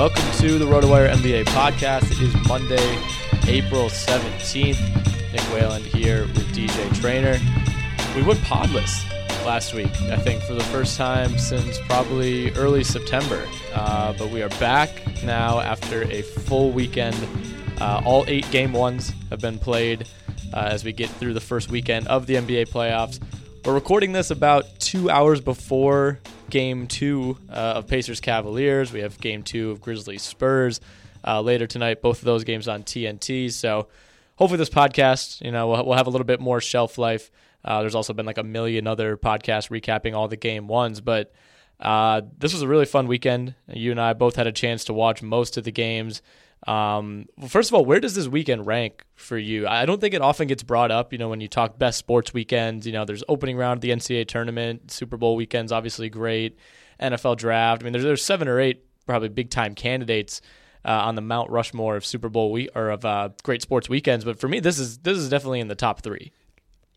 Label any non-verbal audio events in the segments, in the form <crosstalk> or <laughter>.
Welcome to the RotoWire NBA podcast. It is Monday, April 17th. Nick Whalen here with DJ Trainer. We went podless last week, I think, for the first time since probably early September. Uh, but we are back now after a full weekend. Uh, all eight game ones have been played uh, as we get through the first weekend of the NBA playoffs. We're recording this about two hours before game two uh, of Pacers Cavaliers. We have game two of Grizzlies Spurs uh, later tonight. Both of those games on TNT. So hopefully this podcast, you know, we'll, we'll have a little bit more shelf life. Uh, there's also been like a million other podcasts recapping all the game ones, but uh, this was a really fun weekend. You and I both had a chance to watch most of the games. Um, well, first of all, where does this weekend rank for you? I don't think it often gets brought up. You know, when you talk best sports weekends, you know, there's opening round of the NCAA tournament, Super Bowl weekends, obviously great, NFL draft. I mean, there's there's seven or eight probably big time candidates uh, on the Mount Rushmore of Super Bowl week or of uh, great sports weekends. But for me, this is this is definitely in the top three.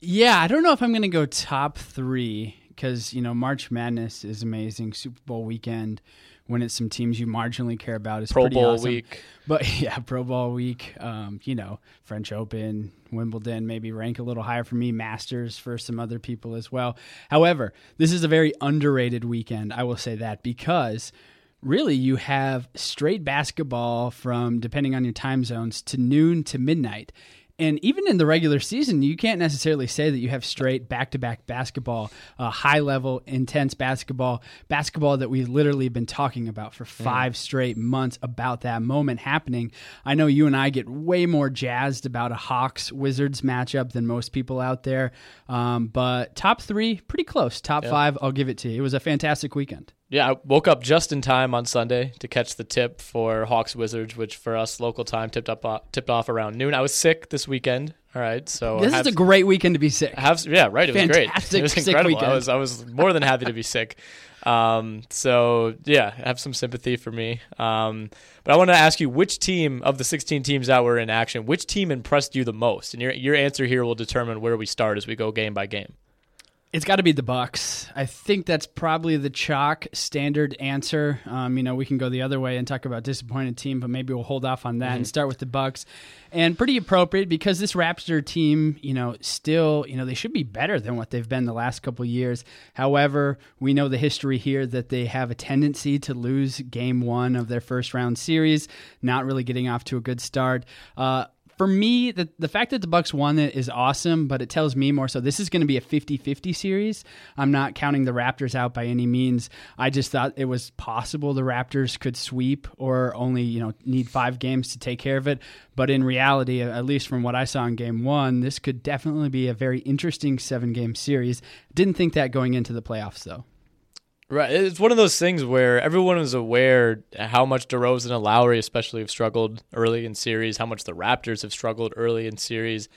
Yeah, I don't know if I'm going to go top three because you know March Madness is amazing. Super Bowl weekend when it's some teams you marginally care about is Pro pretty Bowl awesome. week. But <laughs> yeah, Pro Bowl week. Um, you know, French Open, Wimbledon, maybe rank a little higher for me. Masters for some other people as well. However, this is a very underrated weekend. I will say that because really you have straight basketball from depending on your time zones to noon to midnight. And even in the regular season, you can't necessarily say that you have straight back to back basketball, uh, high level, intense basketball, basketball that we've literally been talking about for five straight months about that moment happening. I know you and I get way more jazzed about a Hawks Wizards matchup than most people out there. Um, but top three, pretty close. Top five, I'll give it to you. It was a fantastic weekend. Yeah, I woke up just in time on Sunday to catch the tip for Hawks Wizards, which for us local time tipped up uh, tipped off around noon. I was sick this weekend, All right, so This have, is a great weekend to be sick. have yeah, right. It was great. <laughs> It was incredible. I was I was more than happy to be sick. Um, so yeah, have some sympathy for me. Um, but I want to ask you, which team of the 16 teams that were in action, which team impressed you the most? And your your answer here will determine where we start as we go game by game. It's got to be the Bucks. I think that's probably the chalk standard answer. Um, you know, we can go the other way and talk about disappointed team, but maybe we'll hold off on that and start with the Bucks. And pretty appropriate because this Raptor team, you know, still, you know, they should be better than what they've been the last couple years. However, we know the history here that they have a tendency to lose game one of their first round series, not really getting off to a good start. Uh, for me, the, the fact that the Bucks won it is awesome, but it tells me more so this is going to be a 50-50 series. I'm not counting the Raptors out by any means. I just thought it was possible the Raptors could sweep or only, you know, need 5 games to take care of it, but in reality, at least from what I saw in game 1, this could definitely be a very interesting 7-game series. Didn't think that going into the playoffs though. Right. It's one of those things where everyone is aware how much DeRozan and Lowry especially have struggled early in series, how much the Raptors have struggled early in series.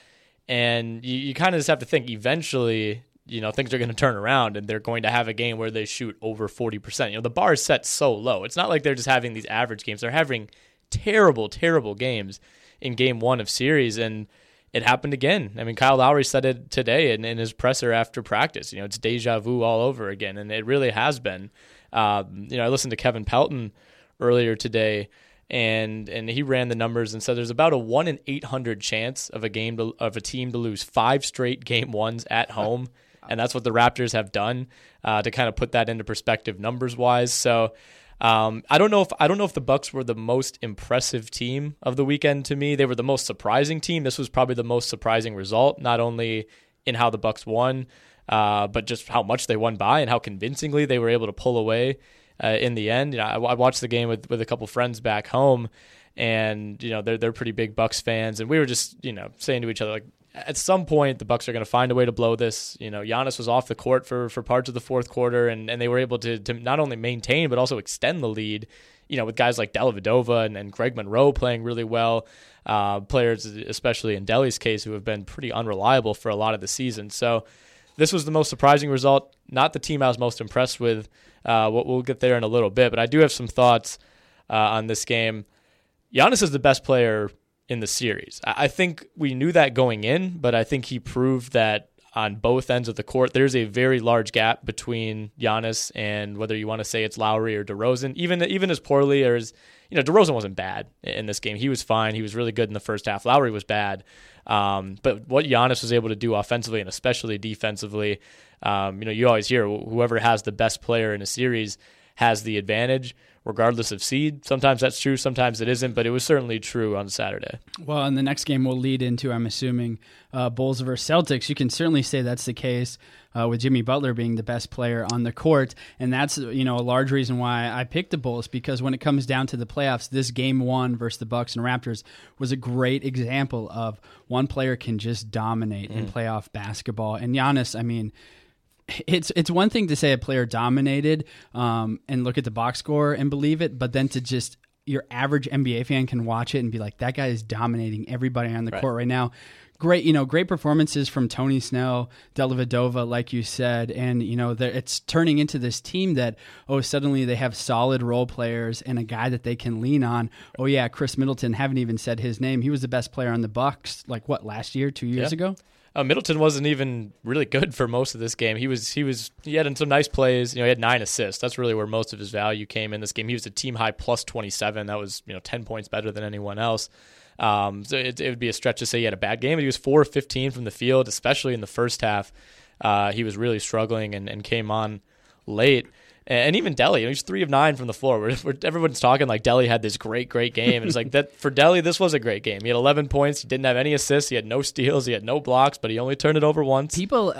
And you, you kind of just have to think eventually, you know, things are going to turn around and they're going to have a game where they shoot over 40%. You know, the bar is set so low. It's not like they're just having these average games. They're having terrible, terrible games in game one of series. And it happened again. I mean, Kyle Lowry said it today in, in his presser after practice. You know, it's deja vu all over again, and it really has been. Um, you know, I listened to Kevin Pelton earlier today, and and he ran the numbers and said there's about a one in eight hundred chance of a game to, of a team to lose five straight game ones at home, <laughs> and that's what the Raptors have done uh, to kind of put that into perspective numbers wise. So. Um, I don't know if I don't know if the Bucks were the most impressive team of the weekend to me. They were the most surprising team. This was probably the most surprising result, not only in how the Bucks won, uh, but just how much they won by and how convincingly they were able to pull away uh, in the end. You know, I, I watched the game with with a couple friends back home, and you know they're they're pretty big Bucks fans, and we were just you know saying to each other like at some point the Bucks are going to find a way to blow this. You know, Giannis was off the court for for parts of the fourth quarter, and, and they were able to to not only maintain but also extend the lead. You know, with guys like Dellavedova and, and Greg Monroe playing really well, uh, players especially in Delly's case who have been pretty unreliable for a lot of the season. So this was the most surprising result. Not the team I was most impressed with. Uh, we'll, get there in a little bit, but I do have some thoughts uh, on this game. Giannis is the best player in the series. I think we knew that going in, but I think he proved that on both ends of the court, there's a very large gap between Giannis and whether you want to say it's Lowry or DeRozan. Even even as poorly or as you know, DeRozan wasn't bad in this game. He was fine. He was really good in the first half. Lowry was bad. Um, but what Giannis was able to do offensively and especially defensively, um, you know, you always hear whoever has the best player in a series has the advantage regardless of seed. Sometimes that's true, sometimes it isn't, but it was certainly true on Saturday. Well, and the next game will lead into, I'm assuming, uh, Bulls versus Celtics. You can certainly say that's the case uh, with Jimmy Butler being the best player on the court, and that's you know a large reason why I picked the Bulls because when it comes down to the playoffs, this game one versus the Bucks and Raptors was a great example of one player can just dominate in playoff basketball, and Giannis, I mean it's it's one thing to say a player dominated um, and look at the box score and believe it, but then to just your average NBA fan can watch it and be like, that guy is dominating everybody on the Right. court right now. Great, you know, great performances from Tony Snell, Dellavedova, like you said, and you know, it's turning into this team that oh, suddenly they have solid role players and a guy that they can lean on. Oh yeah, Khris Middleton, haven't even said his name. He was the best player on the Bucks, like what last year, two years Yeah. ago. Uh, Middleton wasn't even really good for most of this game. He was he was he had some nice plays. You know, he had nine assists. That's really where most of his value came in this game. He was a team high plus twenty seven. That was you know ten points better than anyone else. Um, so it, it would be a stretch to say he had a bad game. He was four of fifteen from the field, especially in the first half. Uh, he was really struggling and, and came on late. And even Delly, know, he's three of nine from the floor. We're, everyone's talking like Delly had this great, great game. It's like that for Delly, this was a great game. He had 11 points. He didn't have any assists. He had no steals. He had no blocks, but he only turned it over once. People,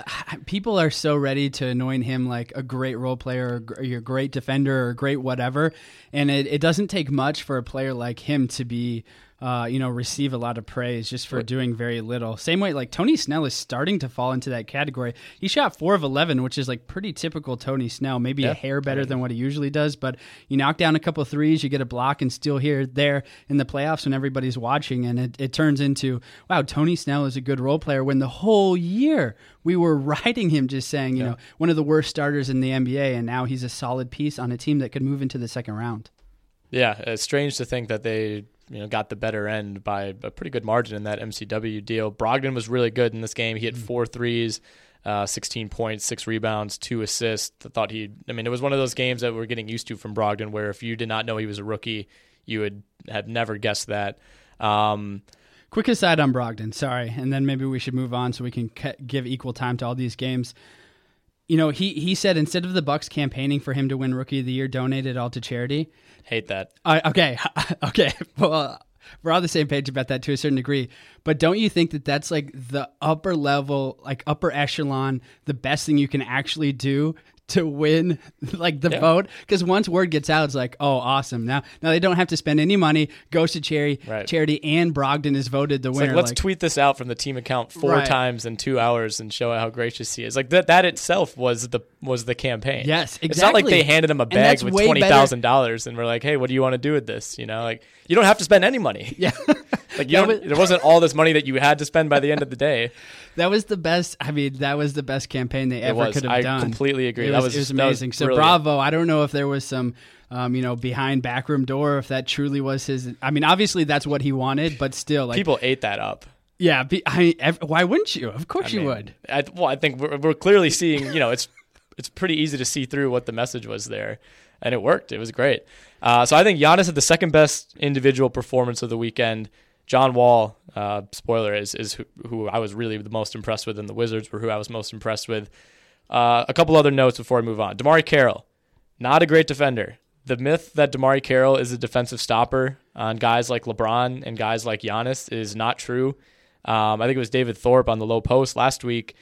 people are so ready to anoint him like a great role player, or a great defender, or great whatever. And it, it doesn't take much for a player like him to be uh, you know, receive a lot of praise just for doing very little. Same way, like Tony Snell is starting to fall into that category. He shot four of eleven, which is like pretty typical Tony Snell. Maybe Yeah. a hair better than what he usually does, but you knock down a couple threes, you get a block, and still here there in the playoffs when everybody's watching, and it, it turns into wow, Tony Snell is a good role player. When the whole year we were <laughs> riding him, just saying, you know, one of the worst starters in the NBA, and now he's a solid piece on a team that could move into the second round. Yeah, it's strange to think that they you know got the better end by a pretty good margin in that MCW deal. Brogdon was really good in this game. He hit four threes, uh, 16 points, six rebounds, two assists. I thought he. I mean, it was one of those games that we're getting used to from Brogdon, where if you did not know he was a rookie, you would have never guessed that. Um, Quick aside on Brogdon, sorry, and then maybe we should move on so we can ca- give equal time to all these games. You know, he he said instead of the Bucks campaigning for him to win Rookie of the Year, donate it all to charity. hate that. Uh, okay, <laughs> okay. Well, we're on the same page about that to a certain degree. But don't you think that that's like the upper level, like upper echelon, the best thing you can actually do to win like the Yeah. vote? Because once word gets out, it's like, oh, awesome. Now, now they don't have to spend any money. Goes to charity, Right. charity, and Brogdon is voted the It's winner. like let's Like, tweet this out from the team account four Right. times in two hours and show how gracious he is. Like that that itself was the was the campaign. Yes, Exactly. It's not like they handed him a bag with way twenty better- thousand dollars and we're like, hey, what do you want to do with this? You know, like you don't have to spend any money. yeah. <laughs> Like you was- there wasn't all this money that you had to spend by the end of the day. <laughs> That was the best. I mean, that was the best campaign they ever could have I done. I completely agree. It That was, was- it was that was amazing. so brilliant. bravo. I don't know if there was some, um, you know, behind backroom door. If that truly was his. I mean, obviously that's what he wanted, but still, like, People ate that up. yeah. Be, I ev- why wouldn't you? Of course I you mean, would. I, well, I think we're, we're clearly seeing. You know, it's it's pretty easy to see through what the message was there, and it worked. It was great. Uh, so I think Giannis had the second best individual performance of the weekend. John Wall, uh, spoiler, is is who, who I was really the most impressed with, and the Wizards were who I was most impressed with. Uh, a couple other notes before I move on. DeMarre Carroll, not a great defender. The myth that DeMarre Carroll is a defensive stopper on guys like LeBron and guys like Giannis is not true. Um, I think it was David Thorpe on the Lowe Post last week.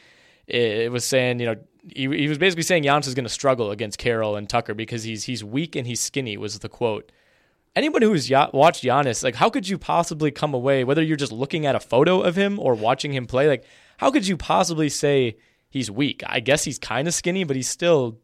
It, it was saying, you know, he, he was basically saying Giannis is going to struggle against Carroll and Tucker because he's he's weak and he's skinny was the quote. Anyone who's ya- watched Giannis, like, how could you possibly come away, whether you're just looking at a photo of him or watching him play, like, how could you possibly say he's weak? I guess he's kind of skinny, but he's still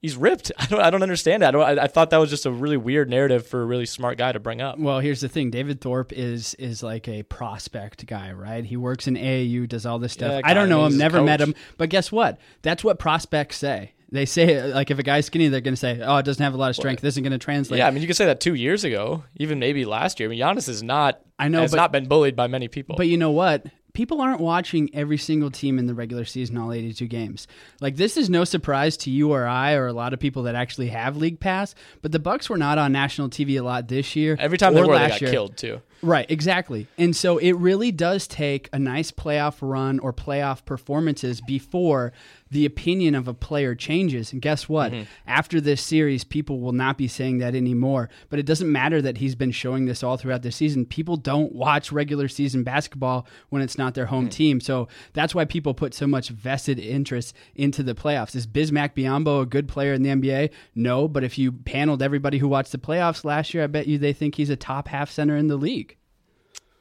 he's ripped. <laughs> I don't I don't understand that. I, don't, I, I thought that was just a really weird narrative for a really smart guy to bring up. Well, here's the thing. David Thorpe is is like a prospect guy, right? He works in AAU, does all this stuff. Yeah, I don't know him, never met him, but guess what? That's what prospects say. They say like if a guy's skinny, they're going to say, "Oh, it doesn't have a lot of strength. This isn't going to translate." Yeah, I mean, you could say that two years ago, even maybe last year. I mean, Giannis is not. I know, has but- not been bullied by many people. But you know what? People aren't watching every single team in the regular season, all 82 games. Like this is no surprise to you or I or a lot of people that actually have League Pass. But the Bucks were not on national TV a lot this year. Every time they were, they got year. killed too. Right, exactly. And so it really does take a nice playoff run or playoff performances before the opinion of a player changes. And guess what? Mm-hmm. After this series, people will not be saying that anymore. But it doesn't matter that he's been showing this all throughout the season. People don't watch regular season basketball when it's not their home mm. team. So that's why people put so much vested interest into the playoffs. Is Bismack Biyombo a good player in the NBA? No, but if you paneled everybody who watched the playoffs last year, I bet you they think he's a top half center in the league.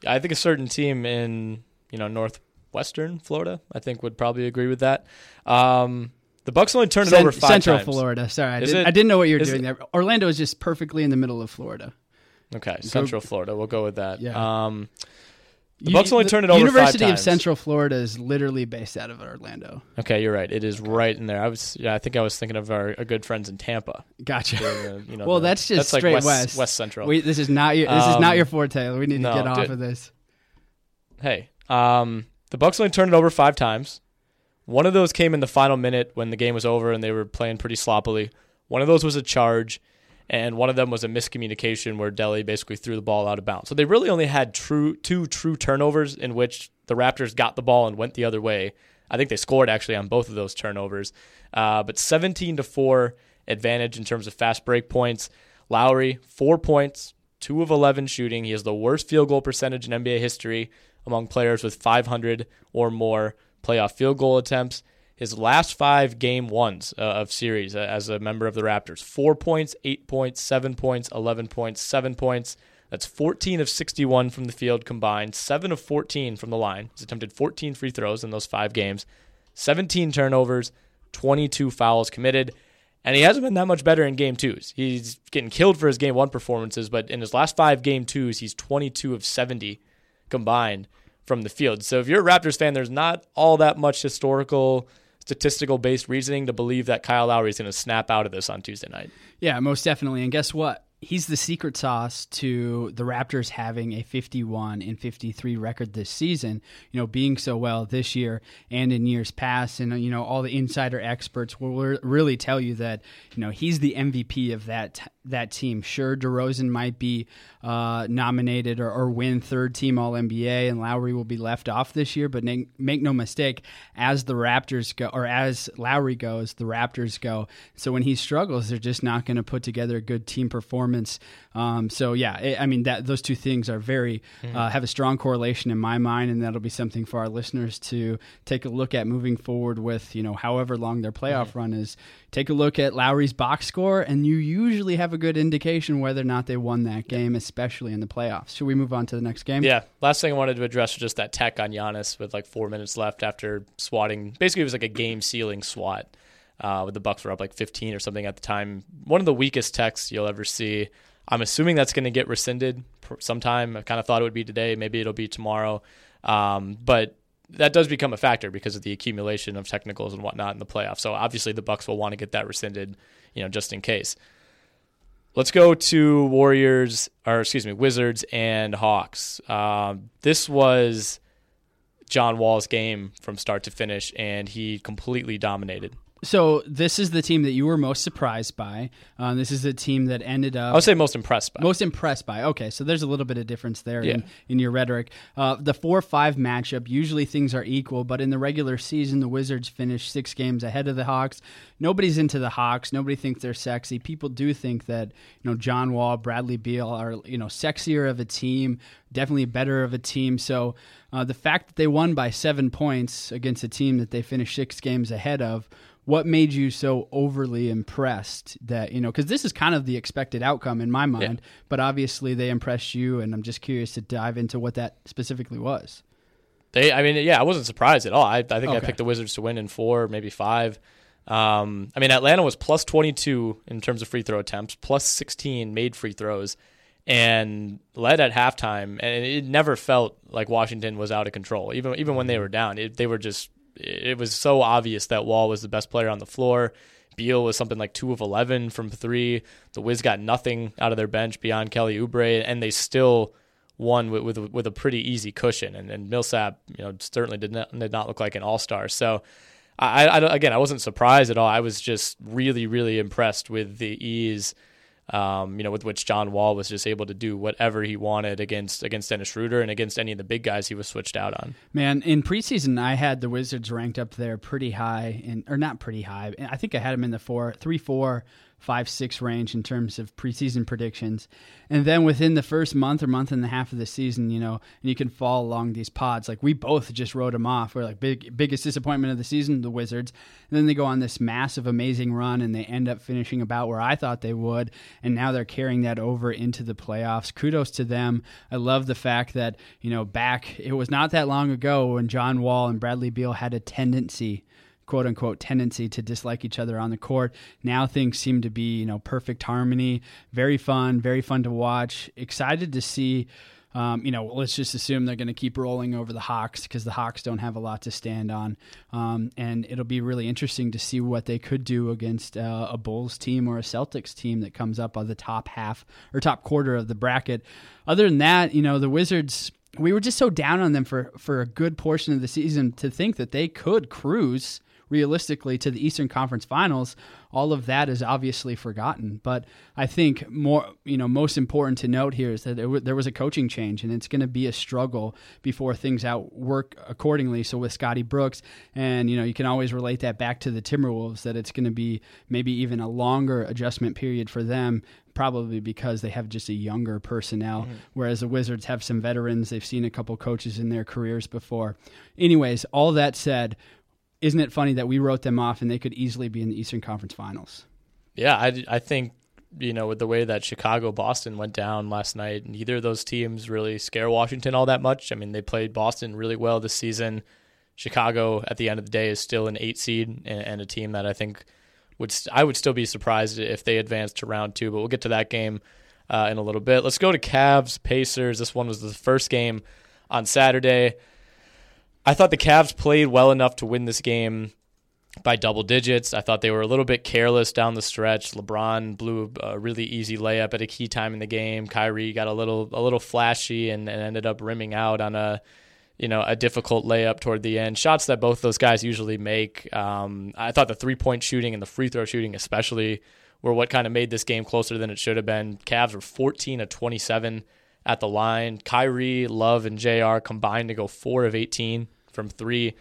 I think a certain team in you know northwestern Florida, I think would probably agree with that. Um, the Bucks only turned it over five Central times. Florida. Sorry, I, did, didn't know what you were doing it- there. Orlando is just perfectly in the middle of Florida. Okay, Central Florida. We'll go with that. Yeah. Um, the Bucks only the turned it over University of. Central Florida is literally based out of Orlando. Okay, you're right. It is right in there. I was. Yeah, I think I was thinking of our, our good friends in Tampa. Gotcha. The, you know, well, the- that's just like straight west, west. West Central. We, this is not your. This is not Um, your forte. We need to get off dude. of this. hey, um, the Bucks only turned it over five times. One of those came in the final minute when the game was over and they were playing pretty sloppily. One of those was a charge, and one of them was a miscommunication where Delly basically threw the ball out of bounds. So they really only had true two true turnovers in which the Raptors got the ball and went the other way. I think they scored actually on both of those turnovers, uh, but 17 to four advantage in terms of fast break points. Lowry four points, two of 11 shooting. He has the worst field goal percentage in NBA history among players with 500 or more playoff field goal attempts. His last five game ones uh, of series uh, as a member of the Raptors four points, eight points, seven points, 11 points, seven points. That's 14 of 61 from the field combined, 7 of 14 from the line. He's attempted 14 free throws in those five games, 17 turnovers, 22 fouls committed. And he hasn't been that much better in game twos. He's getting killed for his game one performances, but in his last five game twos, he's 22 of 70 combined from the field. So if you're a Raptors fan, there's not all that much historical statistical based reasoning to believe that Kyle Lowry is going to snap out of this on Tuesday night. Yeah, most definitely. And guess what? he's the secret sauce to the Raptors having a 51 and 53 record this season, you know, being so well this year and in years past. And, you know, all the insider experts will really tell you that, you know, he's the MVP of that, that team. Sure, DeRozan might be uh, nominated or, or, win third team All NBA, and Lowry will be left off this year. But make no mistake, as the Raptors go, or as Lowry goes, the Raptors go. So when he struggles, they're just not going to put together a good team performance. Um, so yeah, it, I mean that those two things are very mm-hmm. uh, have a strong correlation in my mind, and that'll be something for our listeners to take a look at moving forward with you know however long their playoff mm-hmm. run is. Take a look at Lowry's box score, and you usually have a good indication whether or not they won that game, especially in the playoffs. Should we move on to the next game? Yeah. Last thing I wanted to address was just that tech on Giannis with like four minutes left after swatting. Basically, it was like a game sealing swat. Uh, with the Bucks were up like 15 or something at the time. One of the weakest techs you'll ever see. I'm assuming that's going to get rescinded sometime. I kind of thought it would be today. Maybe it'll be tomorrow. Um, but that does become a factor because of the accumulation of technicals and whatnot in the playoffs. So obviously the Bucks will want to get that rescinded, you know, just in case. Let's go to Warriors, or excuse me, Wizards and Hawks. Um, this was John Wall's game from start to finish, and he completely dominated. So this is the team that you were most surprised by. Um, this is the team that ended up. I would say most impressed by. Most impressed by. Okay, so there's a little bit of difference there yeah. in, in your rhetoric. Uh, the four-five matchup. Usually things are equal, but in the regular season, the Wizards finished six games ahead of the Hawks. Nobody's into the Hawks. Nobody thinks they're sexy. People do think that you know John Wall, Bradley Beal are you know sexier of a team, definitely better of a team. So uh, the fact that they won by seven points against a team that they finished six games ahead of what made you so overly impressed that you know because this is kind of the expected outcome in my mind yeah. but obviously they impressed you and i'm just curious to dive into what that specifically was they i mean yeah i wasn't surprised at all i, I think okay. i picked the wizards to win in four maybe five um, i mean atlanta was plus 22 in terms of free throw attempts plus 16 made free throws and led at halftime and it never felt like washington was out of control even even when they were down it, they were just it was so obvious that Wall was the best player on the floor. Beal was something like two of eleven from three. The Wiz got nothing out of their bench beyond Kelly Oubre, and they still won with with, with a pretty easy cushion. And, and Millsap, you know, certainly did not did not look like an all star. So. I, I, again, I wasn't surprised at all. I was just really, really impressed with the ease um, you know, with which John Wall was just able to do whatever he wanted against against Dennis Schroeder and against any of the big guys he was switched out on. Man, in preseason, I had the Wizards ranked up there pretty high, in, or not pretty high. I think I had them in the four, three, four five six range in terms of preseason predictions. And then within the first month or month and a half of the season you know and you can fall along these pods like we both just wrote them off. We're like big biggest disappointment of the season the wizards. And then they go on this massive amazing run and they end up finishing about where i thought they would. And now they're carrying that over into the playoffs. Kudos to them. I love the fact that you know back it was not that long ago when john wall and bradley beal had a tendency quote unquote tendency to dislike each other on the court. Now things seem to be, you know, perfect harmony. Very fun, very fun to watch. Excited to see. Um, you know, let's just assume they're going to keep rolling over the Hawks because the Hawks don't have a lot to stand on. Um, and it'll be really interesting to see what they could do against uh, a Bulls team or a Celtics team that comes up on the top half or top quarter of the bracket. Other than that, you know, the Wizards we were just so down on them for for a good portion of the season to think that they could cruise realistically to the Eastern Conference Finals, all of that is obviously forgotten. But I think more, you know, most important to note here is that w- there was a coaching change, and it's going to be a struggle before things out work accordingly. So with Scotty Brooks, and you know, you can always relate that back to the Timberwolves that it's going to be maybe even a longer adjustment period for them probably because they have just a younger personnel, mm-hmm. whereas the Wizards have some veterans. They've seen a couple coaches in their careers before. Anyways, all that said, isn't it funny that we wrote them off and they could easily be in the Eastern Conference Finals? Yeah, I, I think you know, with the way that Chicago Boston went down last night, neither of those teams really scare Washington all that much. I mean, they played Boston really well this season. Chicago, at the end of the day, is still an eight seed and, and a team that I think would st- I would still be surprised if they advanced to round two. But we'll get to that game uh, in a little bit. Let's go to Cavs Pacers. This one was the first game on Saturday. I thought the Cavs played well enough to win this game by double digits. I thought they were a little bit careless down the stretch. LeBron blew a really easy layup at a key time in the game. Kyrie got a little a little flashy and, and ended up rimming out on a you know a difficult layup toward the end. Shots that both those guys usually make. Um, I thought the three point shooting and the free throw shooting especially were what kind of made this game closer than it should have been. Cavs were 14 of 27 at the line. Kyrie, Love, and JR combined to go four of 18 from three.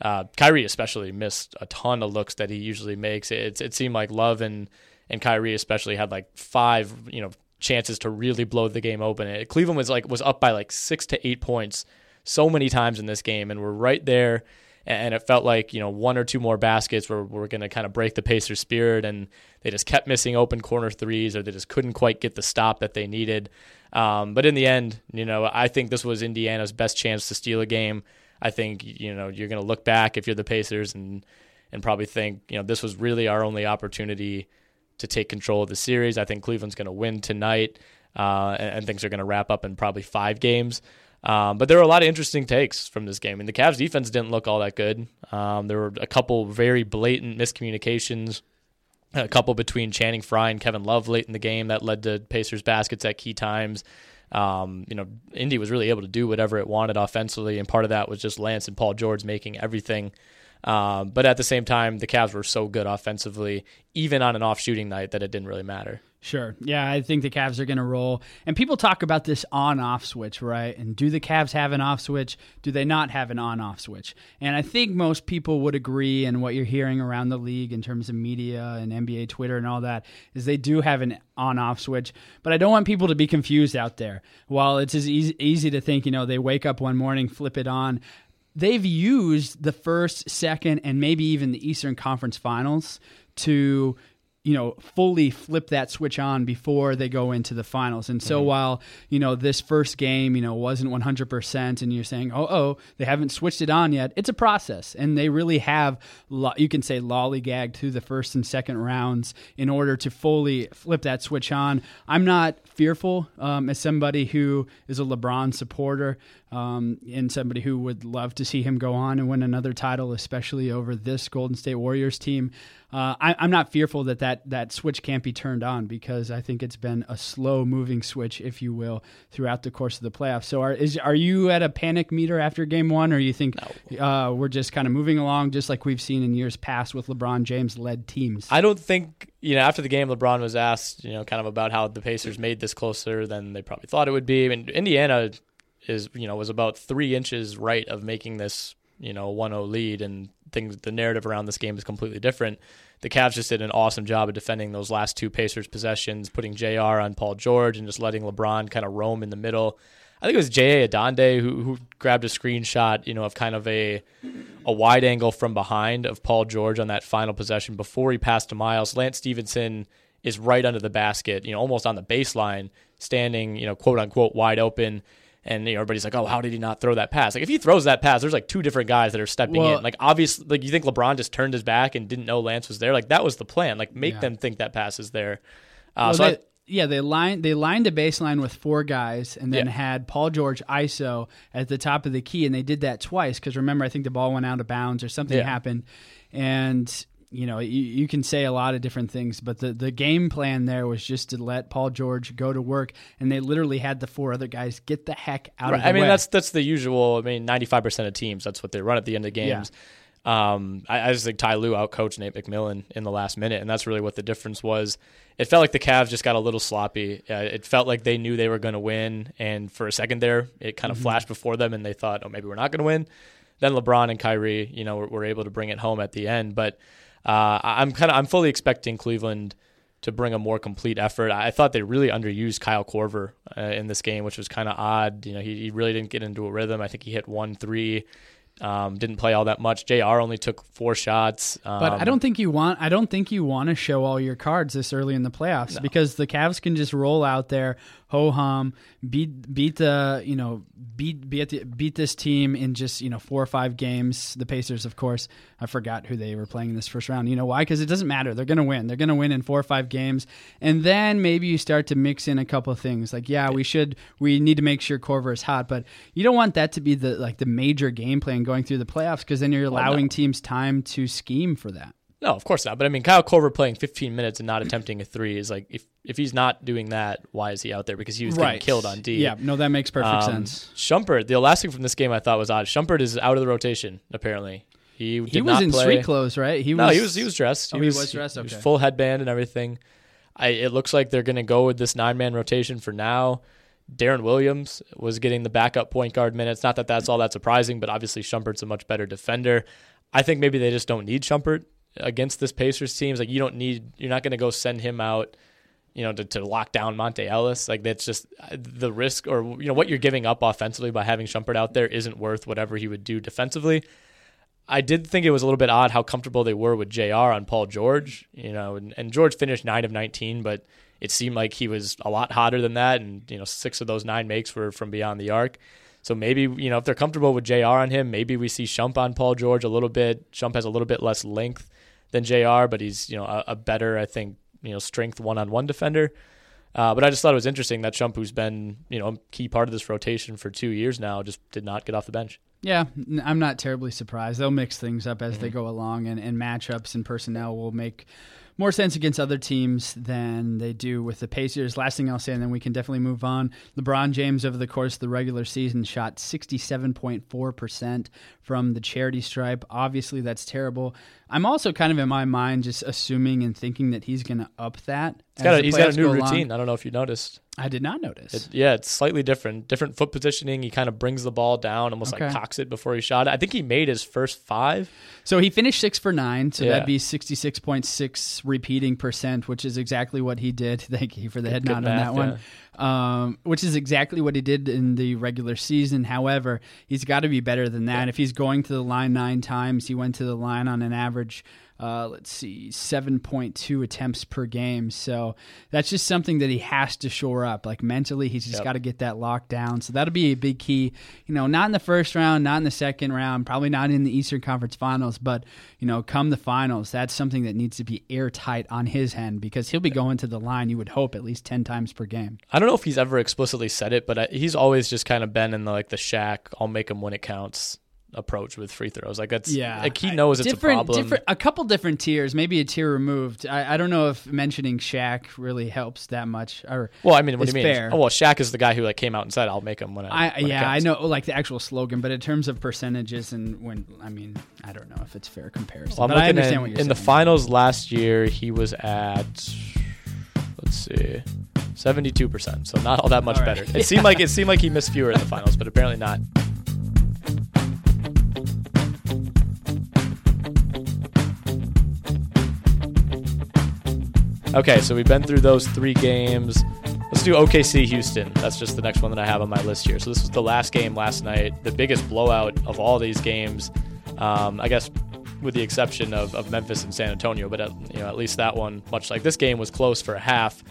Uh, Kyrie especially missed a ton of looks that he usually makes. It, it seemed like Love and and Kyrie especially had like five you know chances to really blow the game open. It, Cleveland was like was up by like six to eight points so many times in this game, and we're right there. And it felt like you know one or two more baskets were were going to kind of break the Pacers' spirit, and they just kept missing open corner threes, or they just couldn't quite get the stop that they needed. Um, but in the end, you know, I think this was Indiana's best chance to steal a game. I think you know you're going to look back if you're the Pacers and and probably think you know this was really our only opportunity to take control of the series. I think Cleveland's going to win tonight, uh, and, and, things are going to wrap up in probably five games. Um, but there were a lot of interesting takes from this game. I mean, the Cavs defense didn't look all that good. Um, there were a couple very blatant miscommunications, a couple between Channing Frye and Kevin Love late in the game that led to Pacers baskets at key times. Um, you know, Indy was really able to do whatever it wanted offensively, and part of that was just Lance and Paul George making everything. Um, but at the same time, the Cavs were so good offensively, even on an off shooting night, that it didn't really matter. Sure. Yeah, I think the Cavs are going to roll. And people talk about this on off switch, right? And do the Cavs have an off switch? Do they not have an on off switch? And I think most people would agree, and what you're hearing around the league in terms of media and NBA Twitter and all that, is they do have an on off switch. But I don't want people to be confused out there. While it's as easy, easy to think, you know, they wake up one morning, flip it on, they've used the first, second, and maybe even the Eastern Conference finals to you know, fully flip that switch on before they go into the finals. And so mm-hmm. while, you know, this first game, you know, wasn't 100% and you're saying, oh, oh, they haven't switched it on yet, it's a process. And they really have, you can say, lollygagged through the first and second rounds in order to fully flip that switch on. I'm not fearful um, as somebody who is a LeBron supporter um, and somebody who would love to see him go on and win another title, especially over this Golden State Warriors team. Uh, I, am not fearful that, that that switch can't be turned on because I think it's been a slow moving switch, if you will, throughout the course of the playoffs. So, are is are you at a panic meter after Game One, or you think no. uh, we're just kind of moving along, just like we've seen in years past with LeBron James led teams? I don't think you know, after the game, LeBron was asked, you know, kind of about how the Pacers made this closer than they probably thought it would be. I mean, Indiana is, you know, was about three inches right of making this, you know, 1-0 lead, and things. The narrative around this game is completely different. The Cavs just did an awesome job of defending those last two Pacers possessions, putting JR on Paul George, and just letting LeBron kind of roam in the middle. I think it was J.A. Adande who, who grabbed a screenshot, you know, of kind of a a wide angle from behind of Paul George on that final possession before he passed to Miles. Lance Stephenson is right under the basket, you know, almost on the baseline, standing, you know, quote unquote wide open. And you know, everybody's like, "Oh, how did he not throw that pass?" Like, if he throws that pass, there's like two different guys that are stepping well, in. Like, obviously, like you think LeBron just turned his back and didn't know Lance was there. Like, that was the plan. Like, make yeah. them think that pass is there. Uh, well, so they, I, yeah, they lined they lined a baseline with four guys, and then yeah. had Paul George ISO at the top of the key, and they did that twice because remember, I think the ball went out of bounds or something yeah. happened, and you know you, you can say a lot of different things, but the the game plan there was just to let Paul George go to work, and they literally had the four other guys get the heck out right. of the I mean, way. that's that's the usual. I mean, ninety five percent of teams that's what they run at the end of games. Yeah. Um, I, I, just think Ty Lue outcoached Nate McMillan in the last minute, and that's really what the difference was. It felt like the Cavs just got a little sloppy. Uh, it felt like they knew they were going to win, and for a second there, it kind of mm-hmm. flashed before them, and they thought, "Oh, maybe we're not going to win." Then LeBron and Kyrie, you know, were, were, able to bring it home at the end. But uh, I'm kind of I'm fully expecting Cleveland to bring a more complete effort. I thought they really underused Kyle Korver uh, in this game, which was kind of odd. You know, he, he really didn't get into a rhythm. I think he hit one three Um, didn't play all that much. JR only took four shots. Um, But I don't think you want. I don't think you want to show all your cards this early in the playoffs because the Cavs can just roll out there, ho hum, beat beat the you know beat beat the, beat this team in just you know four or five games. The Pacers, of course, I forgot who they were playing in this first round. You know why? Because it doesn't matter. They're going to win. They're going to win in four or five games, and then maybe you start to mix in a couple of things like yeah, we should we need to make sure Korver is hot, but you don't want that to be the like the major game plan going through the playoffs because then you're allowing teams time to scheme for that. No, of course not. But I mean, Kyle Korver playing 15 minutes and not attempting a three is like if if he's not doing that, why is he out there? Because he was getting killed on D. Yeah, no, that makes perfect Um, sense. Shumpert, the last thing from this game I thought was odd. Shumpert is out of the rotation apparently. He did He was in play. street clothes, right? He No, was, he was he was dressed. Oh, he was dressed? he was Okay. full headband and everything. I it looks like they're going to go with this nine man rotation for now. Deron Williams was getting the backup point guard minutes. Not that that's all that surprising, but obviously Shumpert's a much better defender. I think maybe they just don't need Shumpert against this Pacers team. It's Like you don't need, you're not going to go send him out, you know, to, to lock down Monta Ellis. Like that's just the risk, or you know, what you're giving up offensively by having Shumpert out there isn't worth whatever he would do defensively. I did think it was a little bit odd how comfortable they were with JR on Paul George, you know, and, and George finished nine of 19, but it seemed like he was a lot hotter than that. And, you know, six of those nine makes were from beyond the arc. So maybe, you know, if they're comfortable with JR on him, maybe we see Shump on Paul George a little bit. Shump has a little bit less length than JR, but he's, you know, a, a better, I think, you know, strength one on one defender. Uh, but I just thought it was interesting that Shump, who's been, you know, a key part of this rotation for two years now, just did not get off the bench. Yeah, I'm not terribly surprised. They'll mix things up as they Mm-hmm. go along, and, and matchups and personnel will make more sense against other teams than they do with the Pacers. Last thing I'll say, and then we can definitely move on. LeBron James, over the course of the regular season, shot 67.4% from the charity stripe. Obviously, that's terrible. I'm also kind of in my mind just assuming and thinking that he's going to up that. He's got, a, he's got a new go along. routine. I don't know if you noticed. I did not notice. It, yeah, it's slightly different. Different foot positioning. He kind of brings the ball down, almost Okay. like cocks it before he shot it. I think he made his first five. So he finished six for nine, so Yeah. that'd be sixty six point six repeating percent, which is exactly what he did. <laughs> Thank you for the head nod on that one. Um, which is exactly what he did in the regular season. However, he's got to be better than that. If he's going to the line nine times, he went to the line on an average. Uh, let's see, 7.2 attempts per game. So that's just something that he has to shore up. Like mentally, he's just Yep. got to get that locked down. So that'll be a big key. You know, not in the first round, not in the second round, probably not in the Eastern Conference Finals, but you know, come the finals, that's something that needs to be airtight on his end because he'll be going to the line. You would hope at least ten times per game. I don't know if he's ever explicitly said it, but I, he's always just kind of been in the like the Shaq. I'll make him when it counts approach with free throws. Like that's Yeah, Like he knows it's different, a problem. Different, a couple different tiers, maybe a tier removed. I, I don't know if mentioning Shaq really helps that much. Or Well, I mean, what do you mean? fair. Oh, well, Shaq is the guy who like came out and said, "I'll make him when I." I when yeah, I know like the actual slogan, but in terms of percentages and when I mean, I don't know if it's fair comparison. Well, I'm but I looking understand in, what you're in saying. the finals last year. He was at let's see, seventy-two percent. So not all that much All right. better. It seemed like it seemed like he missed fewer in the finals, but apparently not. Okay, so we've been through those three games. Let's do OKC Houston. That's just the next one that I have on my list here. So this was the last game last night, the biggest blowout of all these games. Um, I guess with the exception of, of Memphis and San Antonio, but at, you know at least that one, much like this game, was close for a half.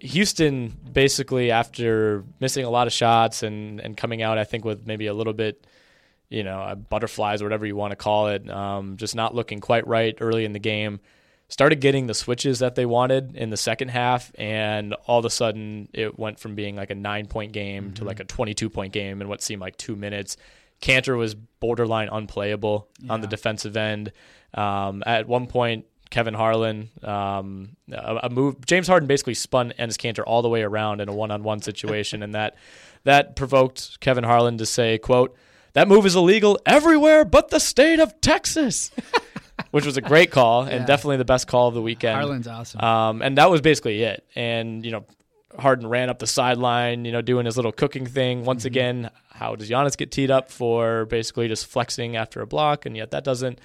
Houston basically after missing a lot of shots and and coming out, I think with maybe a little bit, you know, uh, butterflies or whatever you want to call it, um, just not looking quite right early in the game. Started getting the switches that they wanted in the second half, and all of a sudden it went from being like a nine point game to like a 22 point game in what seemed like two minutes. Kanter was borderline unplayable on the defensive end. Um, at one point, Kevin Harlan, um, a, a move. James Harden basically spun Enes Kanter all the way around in a one-on-one situation, and that that provoked Kevin Harlan to say, "quote That move is illegal everywhere but the state of Texas," <laughs> which was a great call and <laughs> Yeah. definitely the best call of the weekend. Harlan's awesome. Um, and that was basically it. And, you know, Harden ran up the sideline, you know, doing his little cooking thing. Once Mm-hmm. again, how does Giannis get teed up for basically just flexing after a block? And yet that doesn't.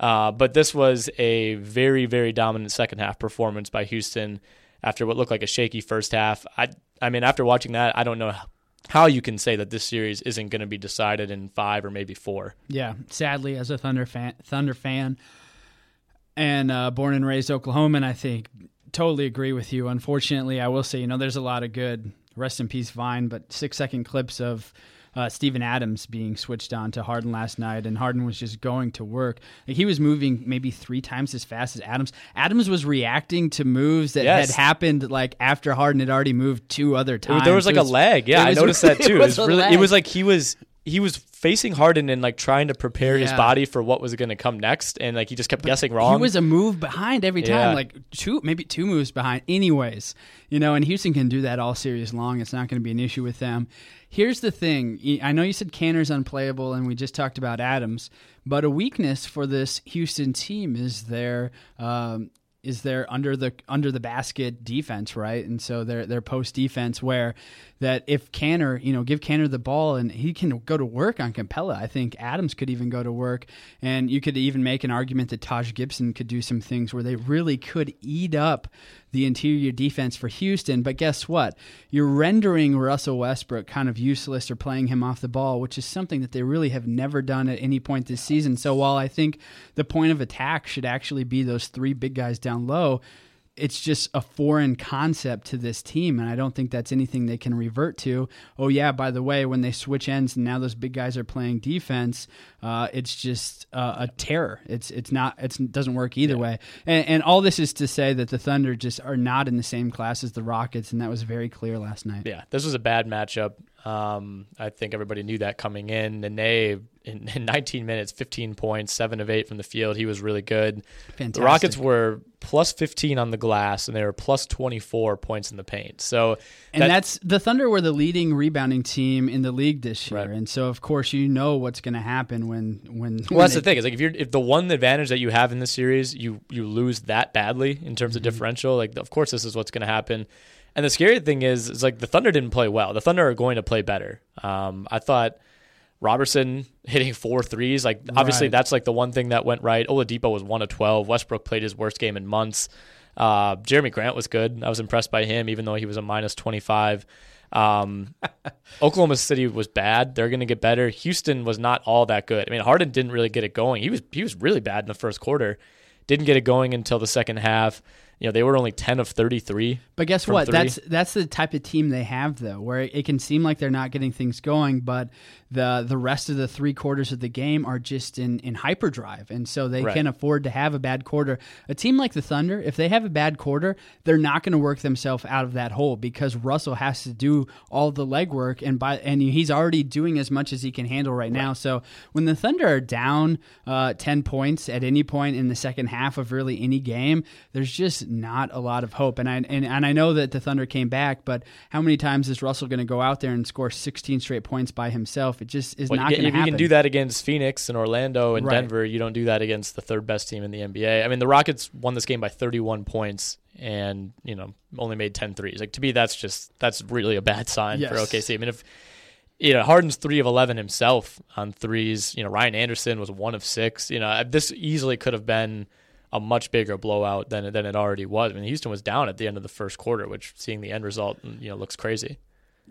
Uh, but this was a very, very dominant second half performance by Houston after what looked like a shaky first half. I, I mean, after watching that, I don't know how you can say that this series isn't going to be decided in five or maybe four. Yeah, sadly, as a Thunder fan, Thunder fan, and uh, born and raised Oklahoman, I think totally agree with you. Unfortunately, I will say, you know, there's a lot of good rest in peace Vine, but six second clips of uh, Steven Adams being switched on to Harden last night, and Harden was just going to work. Like he was moving maybe three times as fast as Adams. Adams was reacting to moves that Yes. had happened like after Harden had already moved two other times. there was like It a lag. Yeah, I was- noticed that <laughs> too. It was was really. It was like he was he was facing Harden and like trying to prepare his body for what was going to come next, and like he just kept guessing wrong. He was a move behind every time, Yeah. like two, maybe two moves behind. Anyways, you know, and Houston can do that all series long. It's not going to be an issue with them. Here's the thing: I know you said Kanter's unplayable, and we just talked about Adams, but a weakness for this Houston team is their. Um, is their under the under the basket defense, right? And so their their post defense where that if Kanter, you know, give Kanter the ball and he can go to work on Capela. I think Adams could even go to work, and you could even make an argument that Taj Gibson could do some things where they really could eat up the interior defense for Houston. But guess what? You're rendering Russell Westbrook kind of useless or playing him off the ball, which is something that they really have never done at any point this season. So while I think the point of attack should actually be those three big guys down low, it's just a foreign concept to this team, and I don't think that's anything they can revert to. Oh yeah, by the way, when they switch ends and now those big guys are playing defense, uh, it's just uh, a terror. It's it's not it's, it doesn't work either way. And, and all this is to say that the Thunder just are not in the same class as the Rockets, and that was very clear last night. Yeah, this was a bad matchup. Um, I think everybody knew that coming in. Nene, in, in 19 minutes, 15 points, 7 of 8 from the field. He was really good. Fantastic. The Rockets were plus 15 on the glass, and they were plus 24 points in the paint. So, And that- that's the Thunder were the leading rebounding team in the league this year, Right. and so of course you know what's going to happen when when. Well, that's the thing. Is like if you're if the one advantage that you have in this series, you you lose that badly in terms of Mm-hmm. differential. Like, of course, this is what's going to happen. And the scary thing is, is like the Thunder didn't play well. The Thunder are going to play better. Um, I thought Roberson hitting four threes. Like, obviously, Right. that's like the one thing that went right. Oladipo was one of twelve. Westbrook played his worst game in months. Uh, Jerami Grant was good. I was impressed by him, even though he was a minus twenty five. Um, <laughs> Oklahoma City was bad. They're going to get better. Houston was not all that good. I mean, Harden didn't really get it going. He was he was really bad in the first quarter. Didn't get it going until the second half. You know, they were only ten of thirty three. But guess what? three. That's that's the type of team they have, though, where it can seem like they're not getting things going, but the the rest of the three quarters of the game are just in in hyperdrive, and so they Right. can afford to have a bad quarter. A team like the Thunder, if they have a bad quarter, they're not going to work themselves out of that hole because Russell has to do all the legwork, and by and he's already doing as much as he can handle right, now. So when the Thunder are down uh, ten points at any point in the second half of really any game, there's just not a lot of hope. And I and, and I know that the Thunder came back, but how many times is Russell going to go out there and score 16 straight points by himself? It just is Well, not going to if you can do that against Phoenix and Orlando and Right. Denver, you don't do that against the third best team in the NBA. I mean, the Rockets won this game by 31 points and, you know, only made 10 threes. Like to me that's just that's really a bad sign for OKC. I mean, if you know, Harden's 3 of 11 himself on threes, you know, Ryan Anderson was 1 of 6. You know, this easily could have been a much bigger blowout than than it already was. I mean, Houston was down at the end of the first quarter, which seeing the end result, mm, you know, looks crazy.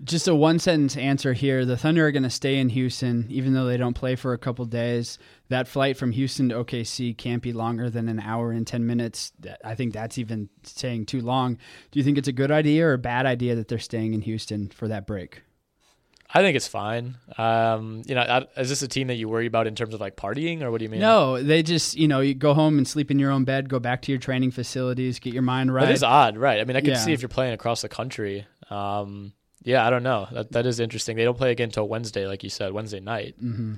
Just a one sentence answer here. The Thunder are going to stay in Houston, even though they don't play for a couple days. That flight from Houston to OKC can't be longer than an hour and 10 minutes. I think that's even saying too long. Do you think it's a good idea or a bad idea that they're staying in Houston for that break? I think it's fine. Um, you know, I- is this a team that you worry about in terms of like partying, or what do you mean? No, they just, you know, you go home and sleep in your own bed, go back to your training facilities, get your mind right. that is odd, right? I mean, I could Yeah. see if you're playing across the country. Um, yeah, I don't know. That that is interesting. They don't play again until Wednesday, like you said, Wednesday night. Mm-hmm.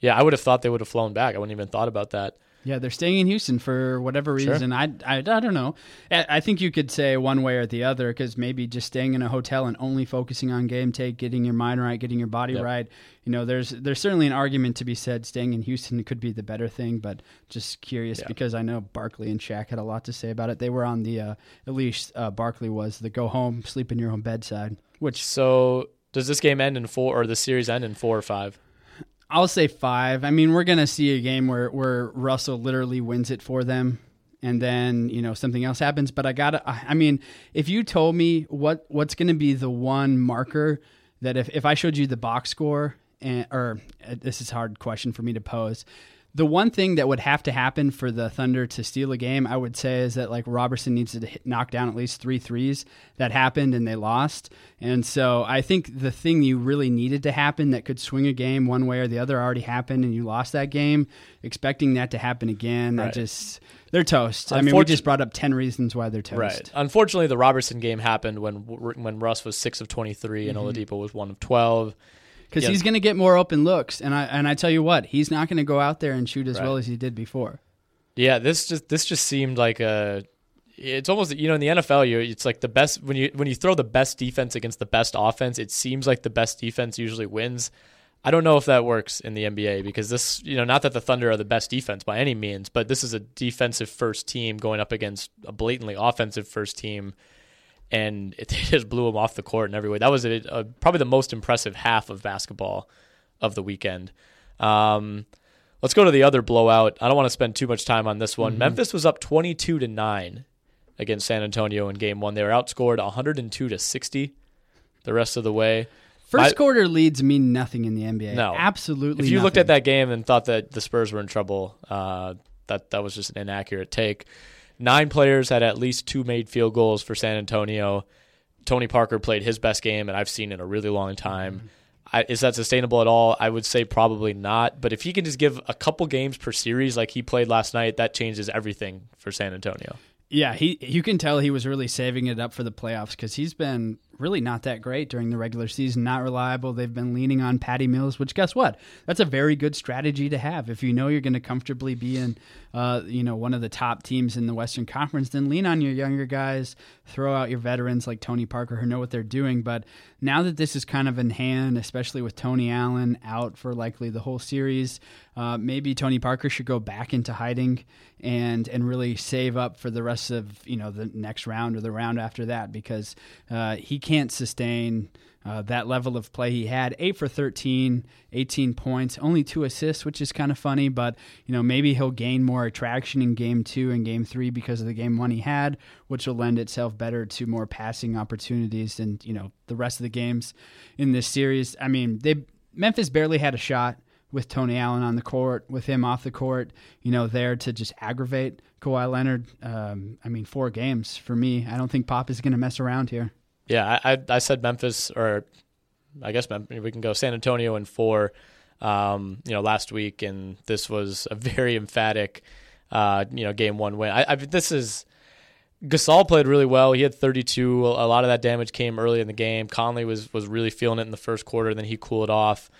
Yeah, I would have thought they would have flown back. I wouldn't even thought about that. Yeah, they're staying in Houston for whatever Sure. reason. I, I, I don't know. I, I think you could say one way or the other because maybe just staying in a hotel and only focusing on game take, getting your mind right, getting your body Yep. right. You know, there's there's certainly an argument to be said staying in Houston could be the better thing, but just curious Yeah. because I know Barkley and Shaq had a lot to say about it. They were on the uh, at least uh, Barkley was the go home, sleep in your own bedside, which So, does this game end in four, or the series end in four or five? I'll say five. I mean, we're gonna see a game where where Russell literally wins it for them, and then you know something else happens. But I gotta. I mean, if you told me what what's gonna be the one marker that if, if I showed you the box score, and, or uh, this is a hard question for me to pose. The one thing that would have to happen for the Thunder to steal a game, I would say, is that like Roberson needs to hit, knock down at least three threes. That happened and they lost. And so I think the thing you really needed to happen that could swing a game one way or the other already happened and you lost that game. Expecting that to happen again, I just, they're toast. I mean, we just brought up 10 reasons why they're toast. Right. Unfortunately, the Roberson game happened when when Russ was six of twenty three and mm-hmm. Oladipo was one of twelve. Because Yeah. he's going to get more open looks. And I, and I tell you what, he's not going to go out there and shoot as Right. well as he did before. Yeah, this just this just seemed like a. It's almost you know in the NFL you it's like the best when you when you throw the best defense against the best offense it seems like the best defense usually wins. I don't know if that works in the NBA because this you know not that the Thunder are the best defense by any means, but this is a defensive first team going up against a blatantly offensive first team, and it, <laughs> they just blew him off the court in every way. That was a, a, probably the most impressive half of basketball of the weekend. Um, let's go to the other blowout. I don't want to spend too much time on this one. Memphis was up 22 to 9 against San Antonio in game 1. They were outscored 102 to 60 the rest of the way. First My- quarter leads mean nothing in the NBA. No. Absolutely If you looked at that game and thought that the Spurs were in trouble, uh, that that was just an inaccurate take. Nine players had at least two made field goals for San Antonio. Tony Parker played his best game, and I've seen in a really long time. I, is that sustainable at all? I would say probably not. But if he can just give a couple games per series like he played last night, that changes everything for San Antonio. Yeah, he you can tell he was really saving it up for the playoffs because he's been really not that great during the regular season, not reliable. They've been leaning on Patty Mills, which guess what? That's a very good strategy to have. If you know you're going to comfortably be in, uh, you know, one of the top teams in the Western Conference, then lean on your younger guys, throw out your veterans like Tony Parker who know what they're doing. But now that this is kind of in hand, especially with Tony Allen out for likely the whole series, uh, maybe Tony Parker should go back into hiding and and really save up for the rest of you know the next round or the round after that because uh, he can't sustain uh, that level of play he had. Eight for 13, 18 points, only two assists, which is kind of funny, but you know maybe he'll gain more attraction in game two and game three because of the game one he had, which will lend itself better to more passing opportunities than you know the rest of the games in this series. I mean, they Memphis barely had a shot with Tony Allen on the court, with him off the court, you know, there to just aggravate Kawhi Leonard. Um, I mean, four games for me. I don't think Pop is going to mess around here. Yeah, I, I, I said Memphis, or I guess we can go San Antonio in four. Um, you know, last week, and this was a <laughs> very emphatic, uh, you know, game one win. I, I this is Gasol played really well. He had 32. A lot of that damage came early in the game. Conley was was really feeling it in the first quarter. Then he cooled off.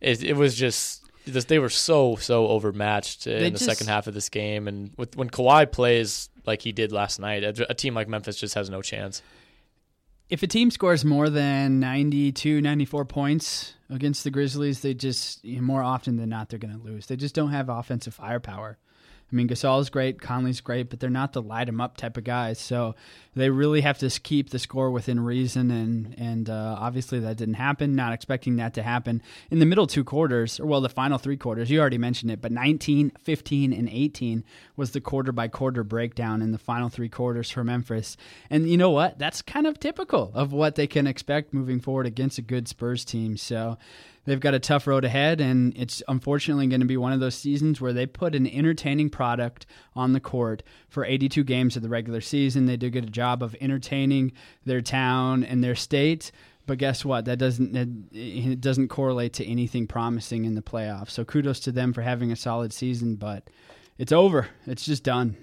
It, it was just they were so so overmatched in They the just- second half of this game. And with when Kawhi plays like he did last night, a, a team like Memphis just has no chance. If a team scores more than 92, 94 points against the Grizzlies, they just, you know, more often than not, they're going to lose. They just don't have offensive firepower. I mean, Gasol's great, Conley's great, but they're not the light 'em up type of guys. So they really have to keep the score within reason, and and uh, obviously that didn't happen. Not expecting that to happen in the middle two quarters, or well, the final three quarters. You already mentioned it, but 19, 15, and 18 was the quarter by quarter breakdown in the final three quarters for Memphis. And you know what? That's kind of typical of what they can expect moving forward against a good Spurs team. So they've got a tough road ahead, and it's unfortunately going to be one of those seasons where they put an entertaining product on the court for 82 games of the regular season. They do get a job of entertaining their town and their state. But guess what? That doesn't it, doesn't correlate to anything promising in the playoffs. So kudos to them for having a solid season, but it's over. It's just done.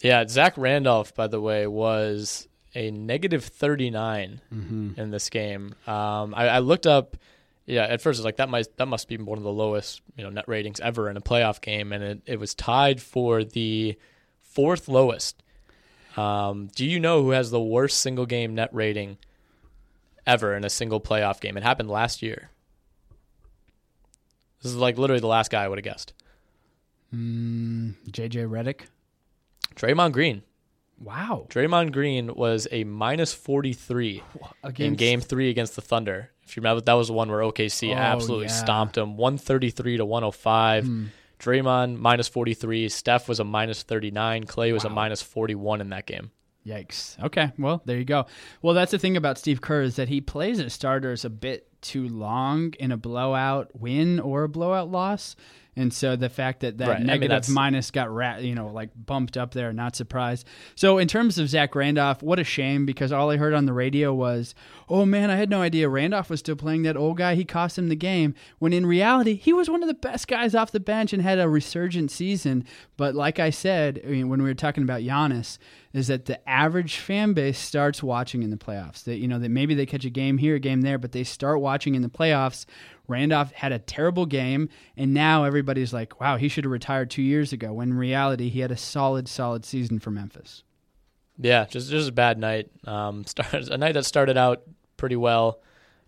Yeah, Zach Randolph, by the way, was a negative 39 Mm-hmm. in this game. Um, I, I looked up. Yeah, at first it's like, that might that must be one of the lowest you know net ratings ever in a playoff game, and it, it was tied for the fourth lowest. Um, do you know who has the worst single game net rating ever in a single playoff game? It happened last year. This is like literally the last guy I would have guessed. Mm, JJ Redick. Draymond Green. Wow. Draymond Green was a minus 43 in game three against the Thunder. If you remember, that was the one where OKC Oh, absolutely yeah. stomped him 133 to 105. Hmm. Draymond minus 43. Steph was a minus 39. Clay was a minus 41 in that game. Yikes. Okay, well, there you go. Well, that's the thing about Steve Kerr is that he plays his starters a bit too long in a blowout win or a blowout loss. And so the fact that that Right. I mean, minus got ra- you know like bumped up there, not surprised. So in terms of Zach Randolph, what a shame because all I heard on the radio was, "Oh man, I had no idea Randolph was still playing that old guy. He cost him the game." When in reality, he was one of the best guys off the bench and had a resurgent season. But like I said, I mean, when we were talking about Giannis, is that the average fan base starts watching in the playoffs. That you know that maybe they catch a game here, a game there, but they start watching in the playoffs. Randolph had a terrible game, and now everybody's like, "Wow, he should have retired two years ago." When in reality, he had a solid, solid season for Memphis. Yeah, just just a bad night. Um, <laughs> start, a night that started out pretty well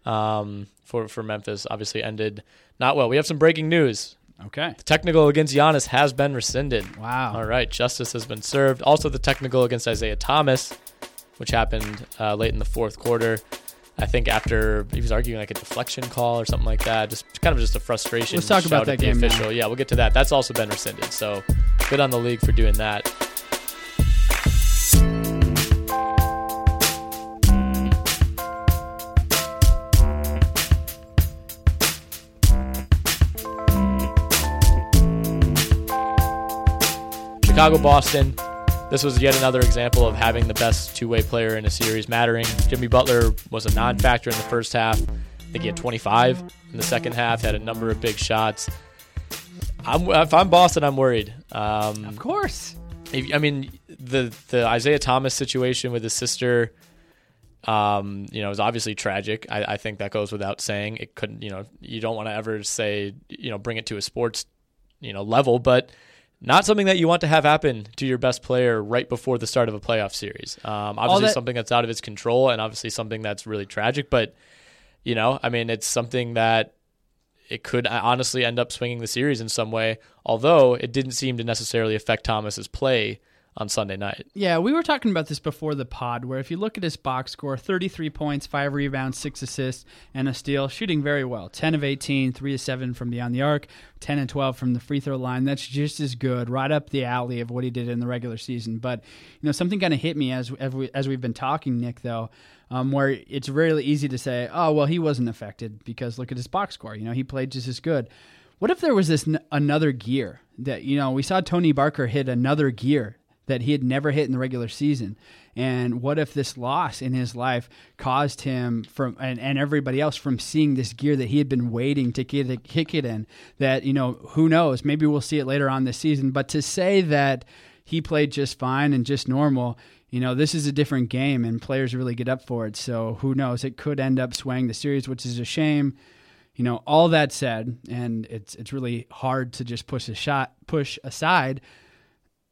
um, for for Memphis. Obviously ended not well. We have some breaking news. Okay. The technical against Giannis has been rescinded. Wow. All right, justice has been served. Also, the technical against Isaiah Thomas, which happened uh, late in the fourth quarter. I think after he was arguing like a deflection call or something like that, just kind of just a frustration. Let's talk about that game now. official. Yeah, we'll get to that. That's also been rescinded. So good on the league for doing that. Chicago Boston. This was yet another example of having the best two way player in a series mattering. Jimmy Butler was a non factor in the first half. I think he had 25 in the second half, had a number of big shots. I'm, if I'm Boston, I'm worried. Um, Of course. if- I mean, the the Isaiah Thomas situation with his sister, um, you know, is obviously tragic. I, I think that goes without saying. It couldn't, you know, you don't want to ever say, you know, bring it to a sports, you know, level, but not something that you want to have happen to your best player right before the start of a playoff series. Um, obviously, that- something that's out of his control, and obviously something that's really tragic. But you know, I mean, it's something that it could honestly end up swinging the series in some way. Although it didn't seem to necessarily affect Thomas's play on Sunday night. Yeah, we were talking about this before the pod, where if you look at his box score 33 points, 5 rebounds, 6 assists, and a steal, shooting very well. 10 of 18, 3 of 7 from beyond the arc, 10 and 12 from the free throw line. That's just as good, right up the alley of what he did in the regular season. But, you know, something kind of hit me as, as, we, as we've been talking, Nick, though. Um, where it's really easy to say, oh, well, he wasn't affected because look at his box score. You know, he played just as good. What if there was this n- another gear that, you know, we saw Tony Parker hit another gear that he had never hit in the regular season. And what if this loss in his life caused him from and, and everybody else from seeing this gear that he had been waiting to get a kick it in? That, you know, who knows? Maybe we'll see it later on this season. But to say that he played just fine and just normal, you know, this is a different game and players really get up for it. So who knows? It could end up swaying the series, which is a shame. You know, all that said, and it's it's really hard to just push a shot push aside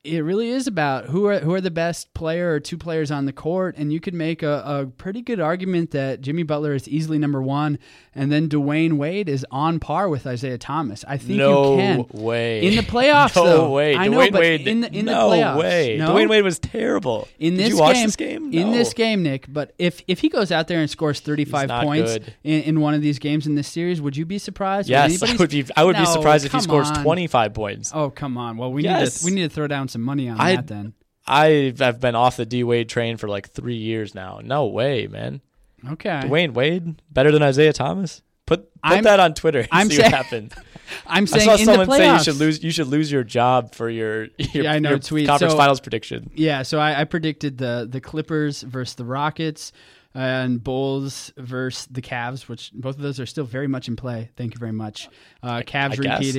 it really is about who are who are the best player or two players on the court, and you could make a, a pretty good argument that Jimmy Butler is easily number one, and then Dwyane Wade is on par with Isaiah Thomas. I think no you can way in the playoffs. <laughs> no though. way. I Dwyane know, but Wade. in the in no the playoffs, way. no? Dwyane Wade was terrible. in Did this you watch game, this game? No. in this game, Nick. But if if he goes out there and scores thirty five points in, in one of these games in this series, would you be surprised? Yes, <laughs> I would be. I would be surprised if he scores twenty five points. Oh come on! Well, we Yes. need to we need to throw down some money on I- that then. I have been off the D Wade train for like three years now. No way, man. Okay. Dwyane Wade better than Isaiah Thomas. Put put I'm- that on Twitter. And I'm see saying- what. <laughs> I'm I saying saw in someone say you should lose. You should lose your job for your <laughs> your, Yeah, I know, your tweet. conference So- finals prediction. Yeah, so I, I predicted the the Clippers versus the Rockets and Bulls versus the Cavs, which both of those are still very much in play. Thank you very much. Uh, Cavs I guess.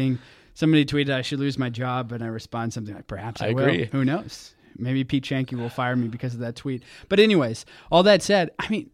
Somebody tweeted I should lose my job, and I respond something like, "Perhaps I, I will." agree. Who knows? Maybe Pete Shanky will fire me because of that tweet. But anyways, all that said, I mean,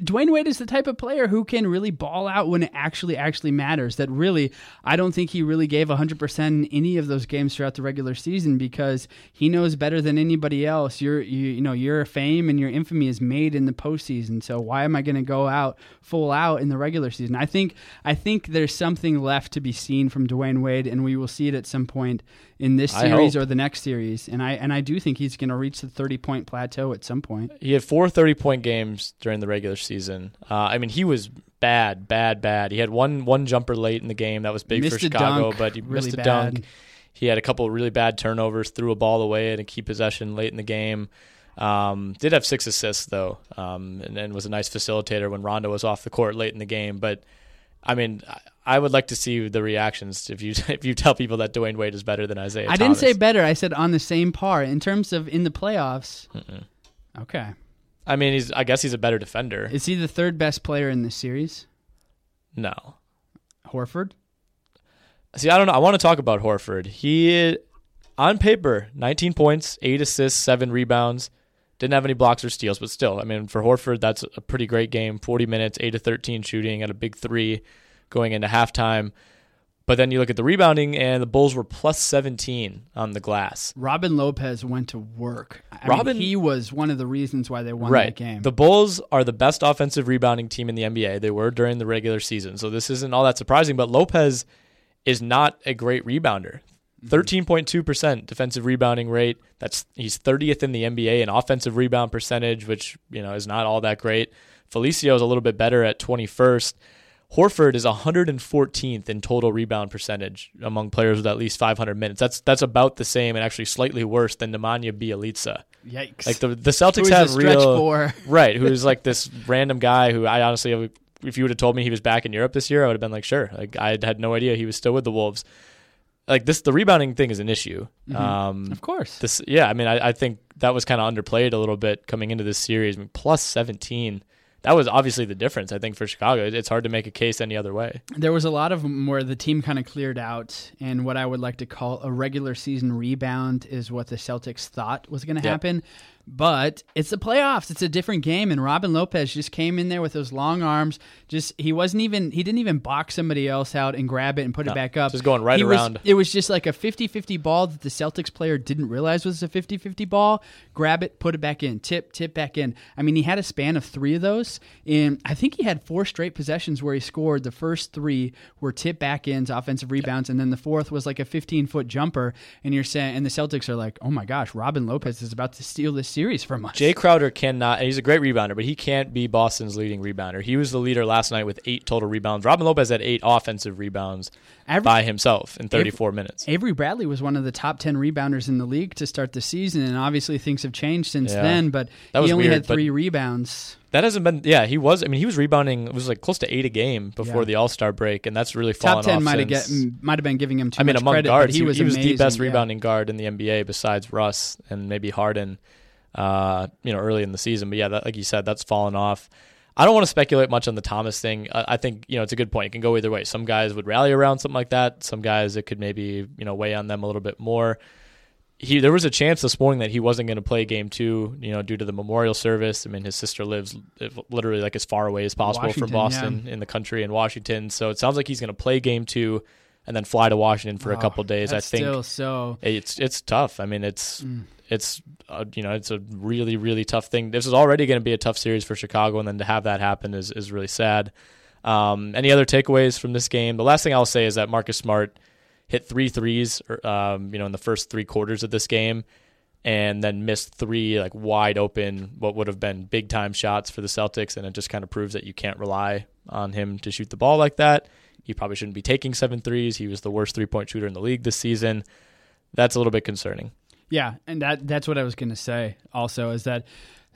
Dwyane Wade is the type of player who can really ball out when it actually actually matters. That really, I don't think he really gave 100% in any of those games throughout the regular season because he knows better than anybody else. Your you, you know your fame and your infamy is made in the postseason. So why am I going to go out full out in the regular season? I think I think there's something left to be seen from Dwyane Wade, and we will see it at some point in this series or the next series. And I and I do think he's going to reach the 30 point plateau at some point. He had four 30 point games during the regular season. Uh, I mean, he was bad, bad, bad. He had one one jumper late in the game that was big Missed for Chicago, dunk, but he really missed a bad. dunk. He had a couple of really bad turnovers, threw a ball away at a key possession late in the game. Um, did have six assists though, um, and, and was a nice facilitator when Rondo was off the court late in the game. But I mean, I would like to see the reactions if you <laughs> if you tell people that Dwyane Wade is better than Isaiah. I Thomas. didn't say better. I said on the same par in terms of in the playoffs. Mm-mm. Okay. I mean, he's. I guess he's a better defender. Is he the third best player in this series? No. Horford. See, I don't know. I want to talk about Horford. He, on paper, 19 points, eight assists, seven rebounds. Didn't have any blocks or steals, but still, I mean, for Horford, that's a pretty great game. 40 minutes, 8 to 13 shooting at a big three going into halftime. But then you look at the rebounding, and the Bulls were plus 17 on the glass. Robin Lopez went to work. I Robin- mean, he was one of the reasons why they won right. that game. The Bulls are the best offensive rebounding team in the NBA. They were during the regular season. So this isn't all that surprising, but Lopez is not a great rebounder. Mm-hmm. 13.2% defensive rebounding rate. That's he's 30th in the NBA in offensive rebound percentage, which, you know, is not all that great. Felicio is a little bit better at 21st. Horford is 114th in total rebound percentage among players with at least 500 minutes. That's that's about the same and actually slightly worse than Nemanja Bjelica. Yikes! Like the the Celtics have real four. <laughs> right, who's like this random guy who I honestly, if you would have told me he was back in Europe this year, I would have been like, sure. Like I had no idea he was still with the Wolves. Like this, the rebounding thing is an issue. Um, of course. this, yeah, I mean, I, I think that was kind of underplayed a little bit coming into this series. I mean, plus seventeen, that was obviously the difference. I think for Chicago, it's hard to make a case any other way. There was a lot of them where the team kind of cleared out, and what I would like to call a regular season rebound is what the Celtics thought was going to Yep. happen. But it's the playoffs; it's a different game, and Robin Lopez just came in there with those long arms. Just he wasn't even he didn't even box somebody else out and grab it and put No, it back up. just going right He was- around. it was just like a 50-50 ball that the Celtics player didn't realize was a 50-50 ball. Grab it, put it back in, tip, tip back in. I mean, he had a span of three of those, and I think he had four straight possessions where he scored. The first three were tip back ins, offensive rebounds, and then the fourth was like a 15-foot jumper. And you're saying, and the Celtics are like, oh my gosh, Robin Lopez is about to steal this series from us. Jae Crowder cannot, and he's a great rebounder, but he can't be Boston's leading rebounder. He was the leader last night with eight total rebounds. Robin Lopez had eight offensive rebounds Every- by himself in 34 minutes. Avery Bradley was one of the top 10 rebounders in the league to start the season, and obviously things have changed since Yeah. then, but That he was only weird, had three rebounds. That hasn't been, yeah, he was, I mean, he was rebounding, it was like close to eight a game before Yeah. the All Star break, and that's really fallen Top 10 off might have get mm, might have been giving him too I mean, much among credit, guards, but he was the amazing, best yeah. rebounding guard in the NBA besides Russ and maybe Harden, uh, you know, early in the season. But yeah, that, like you said, that's fallen off. I don't want to speculate much on the Thomas thing. I, think you know it's a good point. It can go either way. Some guys would rally around something like that. Some guys it could maybe you know weigh on them a little bit more. He there was a chance this morning that he wasn't going to play game two, you know, due to the memorial service. I mean, his sister lives literally like as far away as possible from Washington, Boston in the country in Washington. So it sounds like he's going to play game two and then fly to Washington for a Oh, couple days. I think so it's it's tough. I mean, it's Mm. It's uh, you know it's a really really tough thing. This is already going to be a tough series for Chicago, and then to have that happen is is really sad. Um, any other takeaways from this game? The last thing I'll say is that Marcus Smart hit three threes, um, you know, in the first three quarters of this game, and then missed three like wide open, what would have been big time shots for the Celtics, and it just kind of proves that you can't rely on him to shoot the ball like that. He probably shouldn't be taking seven threes. He was the worst three point shooter in the league this season. That's a little bit concerning. Yeah, and that that's what I was going to say. Also, is that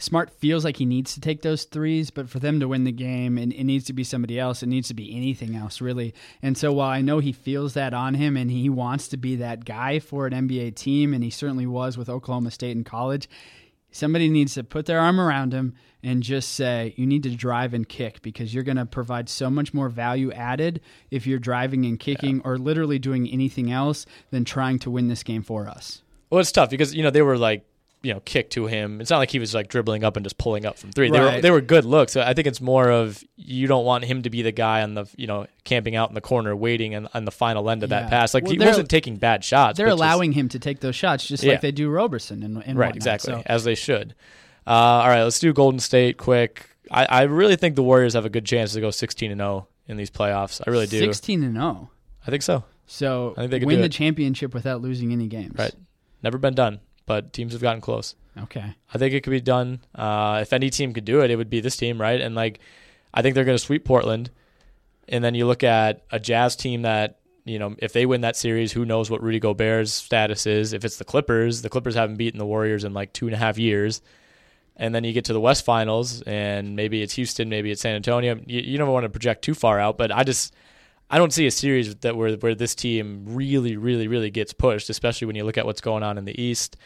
Smart feels like he needs to take those threes, but for them to win the game, it, it needs to be somebody else. It needs to be anything else, really. And so, while I know he feels that on him, and he wants to be that guy for an NBA team, and he certainly was with Oklahoma State in college, somebody needs to put their arm around him and just say, "You need to drive and kick because you're going to provide so much more value added if you're driving and kicking, or literally doing anything else than trying to win this game for us." Well, it's tough because you know they were like you know kick to him. It's not like he was like dribbling up and just pulling up from three. They were they were good looks. So I think it's more of you don't want him to be the guy on the you know camping out in the corner waiting on, on the final end of Yeah. that pass. Like Well, he wasn't taking bad shots. They're but just- allowing him to take those shots just Yeah. like they do Roberson and, and right whatnot. exactly So, as they should. Uh, all right, let's do Golden State quick. I, I really think the Warriors have a good chance to go sixteen and zero in these playoffs. I really do. sixteen and zero. I think so. So I think they could win the it. championship without losing any games. Right. Never been done, but teams have gotten close. Okay. I think it could be done. Uh, if any team could do it, it would be this team, right? And like, I think they're going to sweep Portland. And then you look at a Jazz team that you know, if they win that series, who knows what Rudy Gobert's status is? If it's the Clippers, the Clippers haven't beaten the Warriors in like two and a half years. and then you get to the West Finals, and maybe it's Houston, maybe it's San Antonio. You, you don't want to project too far out, but I just I don't see a series that where where this team really, really, really gets pushed, especially when you look at what's going on in the East.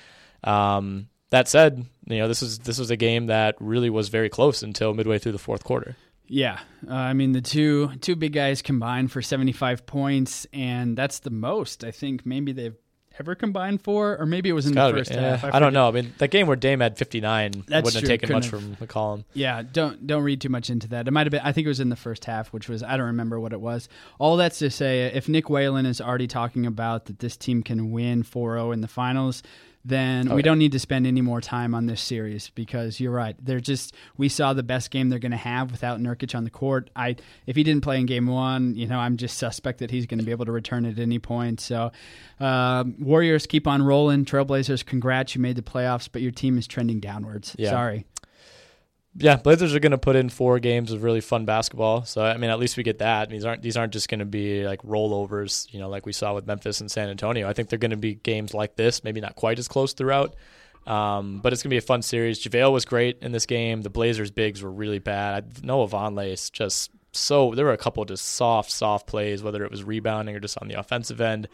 Um, that said, you know this was this was a game that really was very close until midway through the fourth quarter. Yeah, uh, I mean the two two big guys combined for 75 points, and that's the most I think maybe they've ever combined for, or maybe it was in the first be, yeah, half. I, I don't know. I mean, that game where Dame had 59 That's wouldn't true. have taken Couldn't much have. from McCollum. Yeah, don't don't read too much into that. It might have been. I think it was in the first half, which was I don't remember what it was. All that's to say, if Nick Whalen is already talking about that this team can win 4-0 in the finals, then Oh, we don't need to spend any more time on this series because you're right. They're just we saw the best game they're going to have without Nurkic on the court. I if he didn't play in game one, you know, I'm just suspect that he's going to be able to return at any point. So, um, Warriors keep on rolling. Trailblazers, congrats, you made the playoffs, but your team is trending downwards. Yeah. Sorry. Yeah, Blazers are going to put in four games of really fun basketball. So I mean, at least we get that. These aren't these aren't just going to be like rollovers, you know, like we saw with Memphis and San Antonio. I think they're going to be games like this, maybe not quite as close throughout. Um, but it's going to be a fun series. JaVale was great in this game. The Blazers bigs were really bad. I, Noah Vonleh is just so there were a couple just soft, soft plays, whether it was rebounding or just on the offensive end.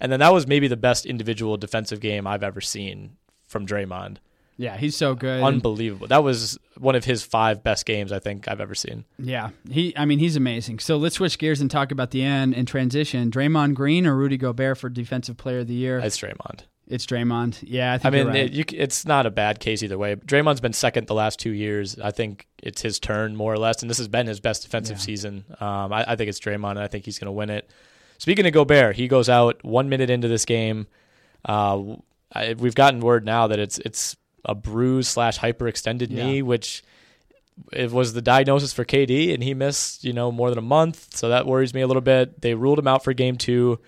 And then that was maybe the best individual defensive game I've ever seen from Draymond. Yeah, he's so good. Unbelievable. That was one of his five best games I think I've ever seen. Yeah, he. I mean, he's amazing. So let's switch gears and talk about the end and transition. Draymond Green or Rudy Gobert for Defensive Player of the Year? It's Draymond. it's Draymond. Yeah, I I mean, right. it, you, it's not a bad case either way. Draymond's been second the last two years. I think it's his turn more or less, and this has been his best defensive Yeah. season. Um, I, I think it's Draymond, and I think he's going to win it. Speaking of Gobert, he goes out one minute into this game. Uh, I, we've gotten word now that it's it's a bruise slash hyperextended Yeah. knee, which it was the diagnosis for KD, and he missed you know more than a month, so that worries me a little bit. They ruled him out for game two.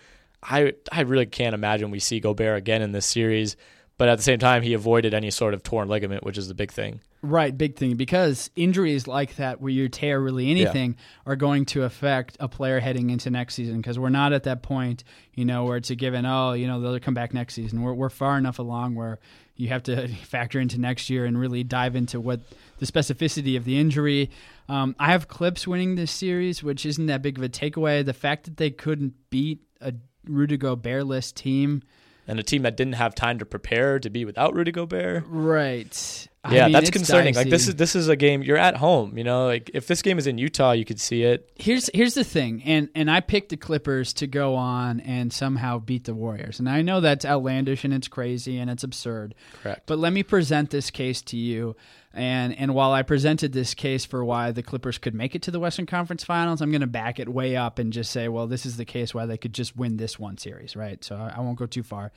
I I really can't imagine we see Gobert again in this series, but at the same time, he avoided any sort of torn ligament, which is the big thing. Right, big thing because injuries like that, where you tear really anything, are going to affect a player heading into next season. Because we're not at that point, you know, where it's a given. Oh, you know, they'll come back next season. We're we're far enough along where you have to <laughs> factor into next year and really dive into what the specificity of the injury. Um, I have Clips winning this series, which isn't that big of a takeaway. The fact that they couldn't beat a Rudy Gobert-less team, And a team that didn't have time to prepare to be without Rudy Gobert. right? I Yeah, mean, that's concerning. Like this is this is a game you're at home. You know, like if this game is in Utah, you could see it. here's here's the thing, and and I picked the Clippers to go on and somehow beat the Warriors, and I know that's outlandish and it's crazy and it's absurd. Correct. But let me present this case to you, and and while I presented this case for why the Clippers could make it to the Western Conference Finals, I'm going to back it way up and just say, well, this is the case why they could just win this one series, right? So I, I won't go too far.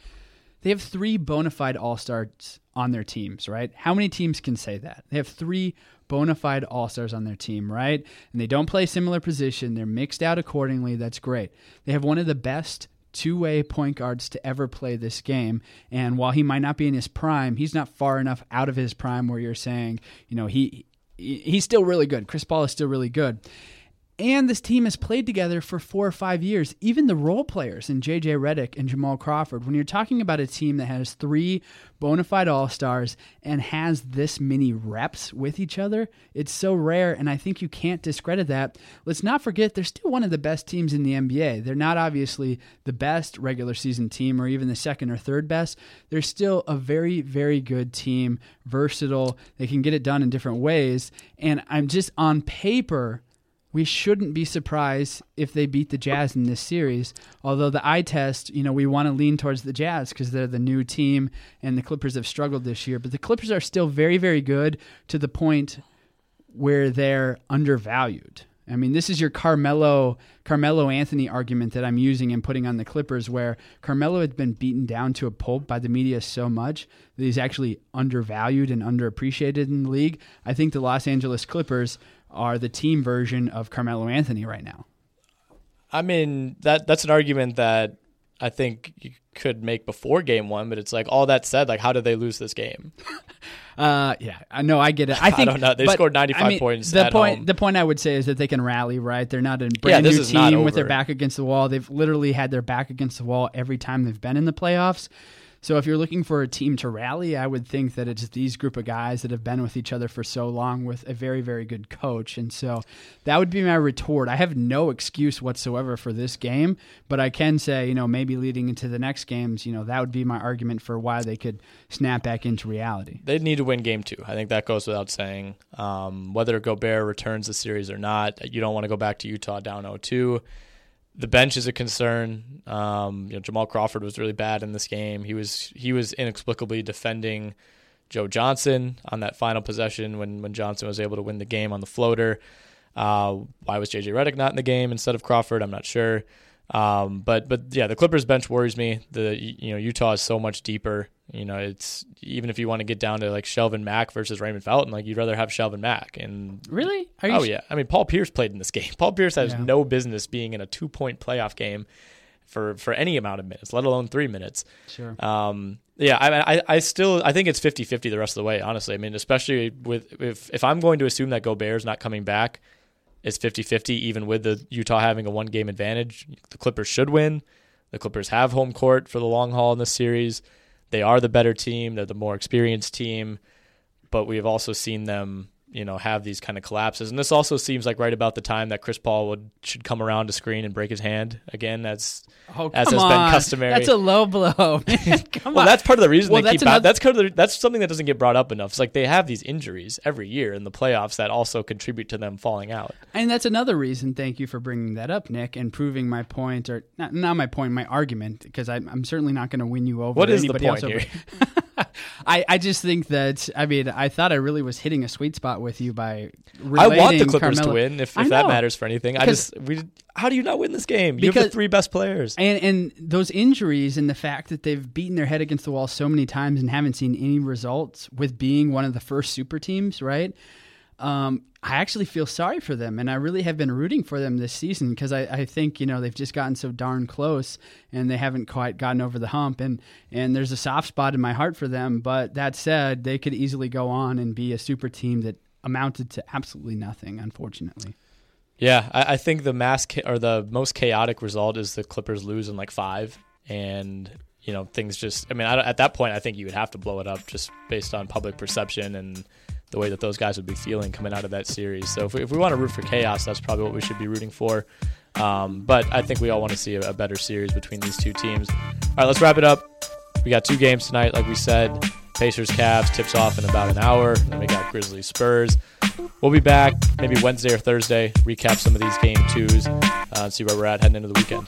They have three bona fide all stars on their teams, right? How many teams can say that? They have three bona fide all stars on their team, right? And they don't play similar position. They're mixed out accordingly. That's great. They have one of the best two way point guards to ever play this game. And while he might not be in his prime, he's not far enough out of his prime where you're saying, you know, he. he- He's still really good. Chris Paul is still really good. And this team has played together for four or five years. Even the role players in JJ Redick and Jamal Crawford. When you're talking about a team that has three bona fide all stars and has this many reps with each other, it's so rare. And I think you can't discredit that. Let's not forget they're still one of the best teams in the NBA. They're not obviously the best regular season team or even the second or third best. They're still a very, very good team, versatile. They can get it done in different ways. And I'm just on paper we shouldn't be surprised if they beat the Jazz in this series. Although the eye test, you know, we want to lean towards the Jazz because they're the new team and the Clippers have struggled this year. But the Clippers are still very, very good to the point where they're undervalued. I mean, this is your Carmelo Carmelo Anthony argument that I'm using and putting on the Clippers, where Carmelo had been beaten down to a pulp by the media so much that he's actually undervalued and underappreciated in the league. I think the Los Angeles Clippers are the team version of Carmelo Anthony right now. I mean that that's an argument that I think you could make before game one, but it's like all that said, like how did they lose this game? <laughs> Uh, yeah, I know, I get it. I <laughs> I think don't know. They scored 95 I mean, points The point, home. the point I would say is that they can rally. Right, they're not a brand this new team with their back against the wall. They've literally had their back against the wall every time they've been in the playoffs. So if you're looking for a team to rally, I would think that it's these group of guys that have been with each other for so long with a very, very good coach. And so that would be my retort. I have no excuse whatsoever for this game, but I can say, you know, maybe leading into the next games, you know, that would be my argument for why they could snap back into reality. They need to win game two. I think that goes without saying. Um, whether Gobert returns the series or not, you don't want to go back to Utah down 0 2 the bench is a concern. Um, you know, Jamal Crawford was really bad in this game. He was he was inexplicably defending Joe Johnson on that final possession when when Johnson was able to win the game on the floater. Uh, why was JJ Redick not in the game instead of Crawford? I'm not sure. Um, but but yeah, the Clippers bench worries me. The you know Utah is so much deeper. You know, it's even if you want to get down to like Shelvin Mack versus Raymond Felton, like you'd rather have Shelvin Mack. And really, oh yeah, I mean Paul Pierce played in this game. <laughs> Paul Pierce has yeah. no business being in a two point playoff game for for any amount of minutes, let alone three minutes. Sure. Um, yeah, I, I I still I think it's 50-50 the rest of the way. Honestly, I mean, especially with if if I'm going to assume that Gobert's not coming back, it's 50-50 even with the Utah having a one game advantage. The Clippers should win. The Clippers have home court for the long haul in this series. They are the better team. They're the more experienced team, but we have also seen them, you know, have these kind of collapses. And this also seems like right about the time that Chris Paul would should come around to screen and break his hand again, as oh, as has on. been customary. That's a low blow. <laughs> <laughs> well, on. that's part of the reason well, they keep. Another... That's kind of the, that's something that doesn't get brought up enough. It's like they have these injuries every year in the playoffs that also contribute to them falling out. And that's another reason. Thank you for bringing that up, Nick, and proving my point, or not, not my point, my argument, because I'm, I'm certainly not going to win you over. What is the point here? <laughs> <laughs> I, I just think that I mean I thought I really was hitting a sweet spot with you by I want the Clippers Carmelo. to win if, if that matters for anything. I just we how do you not win this game? You because, have the three best players. And and those injuries and the fact that they've beaten their head against the wall so many times and haven't seen any results with being one of the first super teams, right? Um, I actually feel sorry for them, and I really have been rooting for them this season because I, I, think you know they've just gotten so darn close, and they haven't quite gotten over the hump, and and there's a soft spot in my heart for them. But that said, they could easily go on and be a super team that amounted to absolutely nothing, unfortunately. Yeah, I, I think the mass or the most chaotic result is the Clippers lose in like five, and you know things just. I mean, I, at that point, I think you would have to blow it up just based on public perception and the way that those guys would be feeling coming out of that series. So if we, if we want to root for chaos, that's probably what we should be rooting for. Um, but I think we all want to see a, a, better series between these two teams. All right, let's wrap it up. We got two games tonight, like we said. Pacers Cavs tips off in about an hour. Then we got Grizzlies Spurs. We'll be back maybe Wednesday or Thursday, recap some of these game twos, uh, see where we're at heading into the weekend.